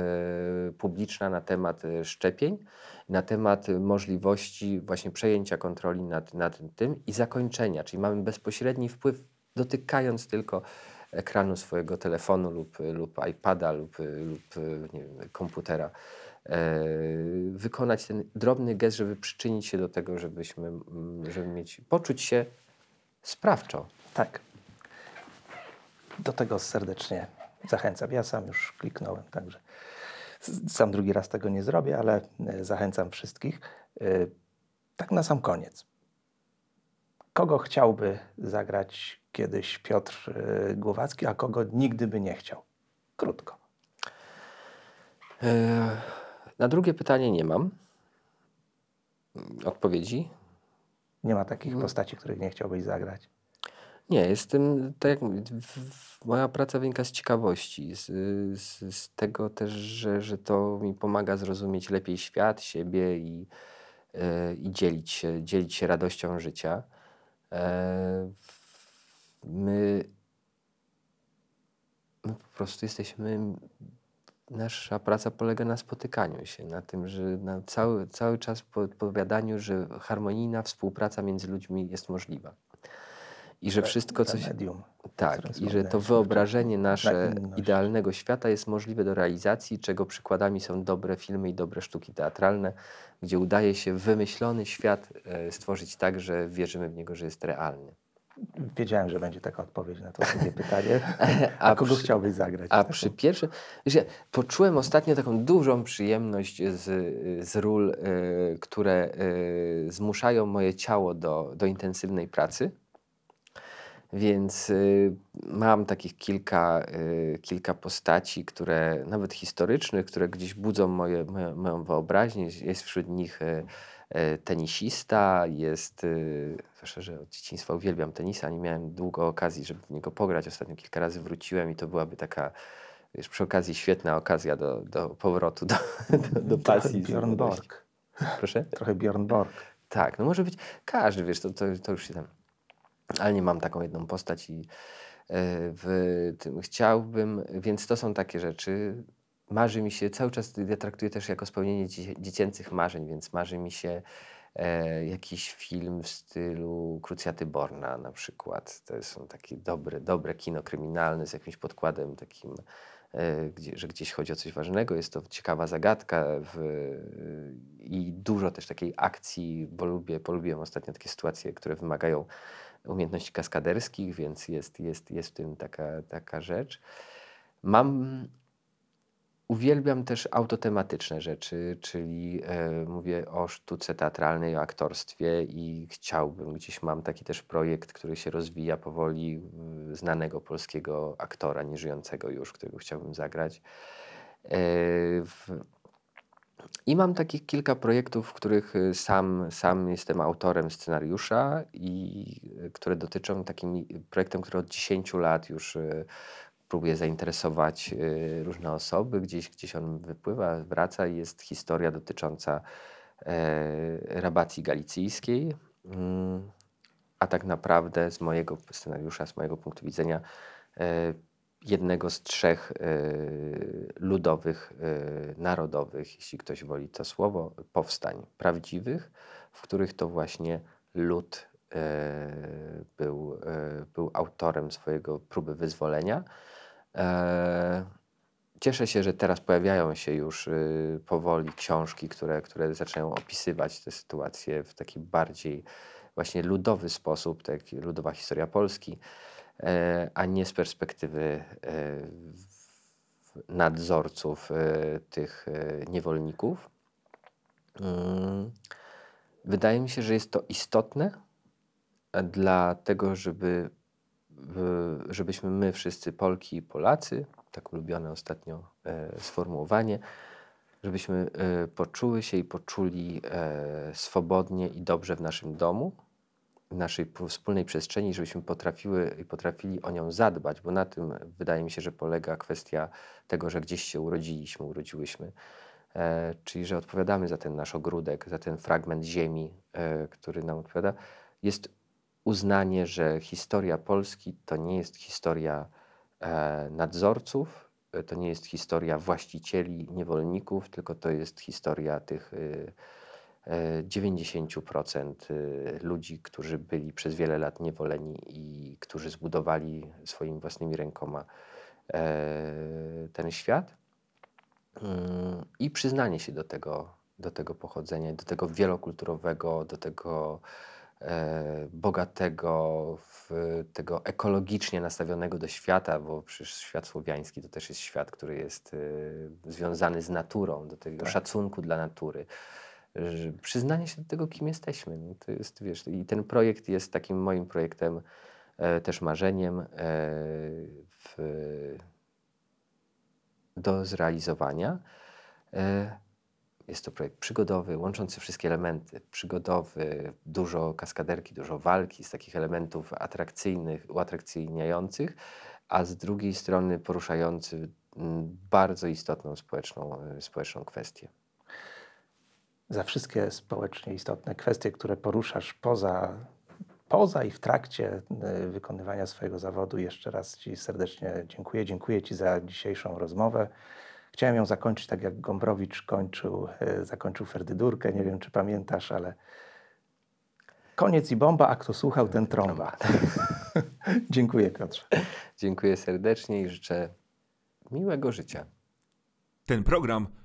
publiczna na temat szczepień, na temat możliwości właśnie przejęcia kontroli nad, nad tym i zakończenia, czyli mamy bezpośredni wpływ, dotykając tylko ekranu swojego telefonu lub, lub iPada lub, lub wiem, komputera, e, wykonać ten drobny gest, żeby przyczynić się do tego, żebyśmy, żeby mieć, poczuć się sprawczo. Tak. Do tego serdecznie zachęcam. Ja sam już kliknąłem, także sam drugi raz tego nie zrobię, ale e, zachęcam wszystkich. E, Tak na sam koniec. Kogo chciałby zagrać kiedyś Piotr e, Głowacki, a kogo nigdy by nie chciał? Krótko. Na drugie pytanie nie mam mm, odpowiedzi. Nie ma takich Mhm. postaci, których nie chciałbyś zagrać. Nie, jestem, tak jak mówię, w- moja praca wynika z ciekawości, z, z, z tego też, że, że to mi pomaga zrozumieć lepiej świat, siebie i, e, i dzielić, się, dzielić się radością życia. E, my, my po prostu jesteśmy, nasza praca polega na spotykaniu się, na tym, że na cały, cały czas podpowiadaniu, że harmonijna współpraca między ludźmi jest możliwa. I że wszystko, Te co się, medium. tak, i że to wyobrażenie nasze idealnego świata jest możliwe do realizacji, czego przykładami są dobre filmy i dobre sztuki teatralne, gdzie udaje się wymyślony świat e, stworzyć tak, że wierzymy w niego, że jest realny. Wiedziałem, że będzie taka odpowiedź na to drugie pytanie. A, A kogo przy- chciałbyś zagrać? A Taką- przy pierwszym, wiesz, ja poczułem ostatnio taką dużą przyjemność z, z ról, e, które e, zmuszają moje ciało do, do intensywnej pracy. Więc y, mam takich kilka, y, kilka postaci, które nawet historycznych, które gdzieś budzą moje, moją, moją wyobraźnię. Jest wśród nich y, y, tenisista, jest, y, zwłaszcza, że od dzieciństwa uwielbiam tenisa, nie miałem długo okazji, żeby w niego pograć. Ostatnio kilka razy wróciłem i to byłaby taka, wiesz, przy okazji świetna okazja do, do powrotu do, do, do pasji. Bjorn. Borg. Proszę? Trochę Bjorn Borg. Tak, no może być każdy, wiesz, to, to, to już się tam. Ale nie mam taką jedną postać i e, w tym chciałbym, więc to są takie rzeczy. Marzy mi się, cały czas ja traktuję też jako spełnienie dzie- dziecięcych marzeń, więc marzy mi się e, jakiś film w stylu Krucjaty Borna na przykład. To są takie dobre, dobre kino kryminalne z jakimś podkładem takim, e, gdzie, że gdzieś chodzi o coś ważnego. Jest to ciekawa zagadka w, i dużo też takiej akcji, bo lubię, polubiłem ostatnio takie sytuacje, które wymagają umiejętności kaskaderskich, więc jest, jest, jest w tym taka, taka rzecz. Mam Uwielbiam też autotematyczne rzeczy, czyli e, mówię o sztuce teatralnej, o aktorstwie i chciałbym, gdzieś mam taki też projekt, który się rozwija powoli, y, znanego polskiego aktora, nieżyjącego już, którego chciałbym zagrać. E, w, I mam takich kilka projektów, w których y, sam, sam jestem autorem scenariusza i y, które dotyczą takim y, projektem, który od 10 lat już y, próbuję zainteresować różne osoby. Gdzieś, gdzieś on wypływa, wraca i jest historia dotycząca e, rabacji galicyjskiej. Mm, A tak naprawdę z mojego scenariusza, z mojego punktu widzenia, e, jednego z trzech e, ludowych, e, narodowych, jeśli ktoś woli to słowo, powstań prawdziwych, w których to właśnie lud e, był, był autorem swojego próby wyzwolenia. E, Cieszę się, że teraz pojawiają się już y, powoli książki, które, które zaczynają opisywać tę sytuację w taki bardziej właśnie ludowy sposób, tak ludowa historia Polski, a nie z perspektywy e, nadzorców e, tych e, niewolników. Mm, Wydaje mi się, że jest to istotne e, dlatego, żeby, żebyśmy my wszyscy, Polki i Polacy, tak ulubione ostatnio e, sformułowanie, żebyśmy e, poczuły się i poczuli e, swobodnie i dobrze w naszym domu, naszej wspólnej przestrzeni, żebyśmy potrafiły i potrafili o nią zadbać, bo na tym wydaje mi się, że polega kwestia tego, że gdzieś się urodziliśmy, urodziłyśmy. E, czyli, że odpowiadamy za ten nasz ogródek, za ten fragment ziemi, e, który nam odpowiada. Jest uznanie, że historia Polski to nie jest historia e, nadzorców, e, to nie jest historia właścicieli, niewolników, tylko to jest historia tych y, 90% y, ludzi, którzy byli przez wiele lat niewoleni i którzy zbudowali swoimi własnymi rękoma e, ten świat. Mm, I przyznanie się do tego, do tego pochodzenia, do tego wielokulturowego, do tego e, bogatego, w, tego ekologicznie nastawionego do świata, bo przecież świat słowiański to też jest świat, który jest e, związany z naturą, do tego Tak. szacunku dla natury. Przyznanie się do tego, kim jesteśmy. No, to jest, wiesz, I ten projekt jest takim moim projektem, e, też marzeniem e, w, do zrealizowania. E, Jest to projekt przygodowy, łączący wszystkie elementy. Przygodowy, dużo kaskaderki, dużo walki, z takich elementów atrakcyjnych, uatrakcyjniających, a z drugiej strony poruszający bardzo istotną społeczną, e, społeczną kwestię. Za wszystkie społecznie istotne kwestie, które poruszasz poza, poza i w trakcie y, wykonywania swojego zawodu, jeszcze raz Ci serdecznie dziękuję. Dziękuję Ci za dzisiejszą rozmowę. Chciałem ją zakończyć tak, jak Gombrowicz kończył, y, zakończył Ferdydurkę. Nie wiem, czy pamiętasz, ale koniec i bomba, a kto słuchał, ten trąba. dziękuję, Piotrze. Dziękuję serdecznie i życzę miłego życia. Ten program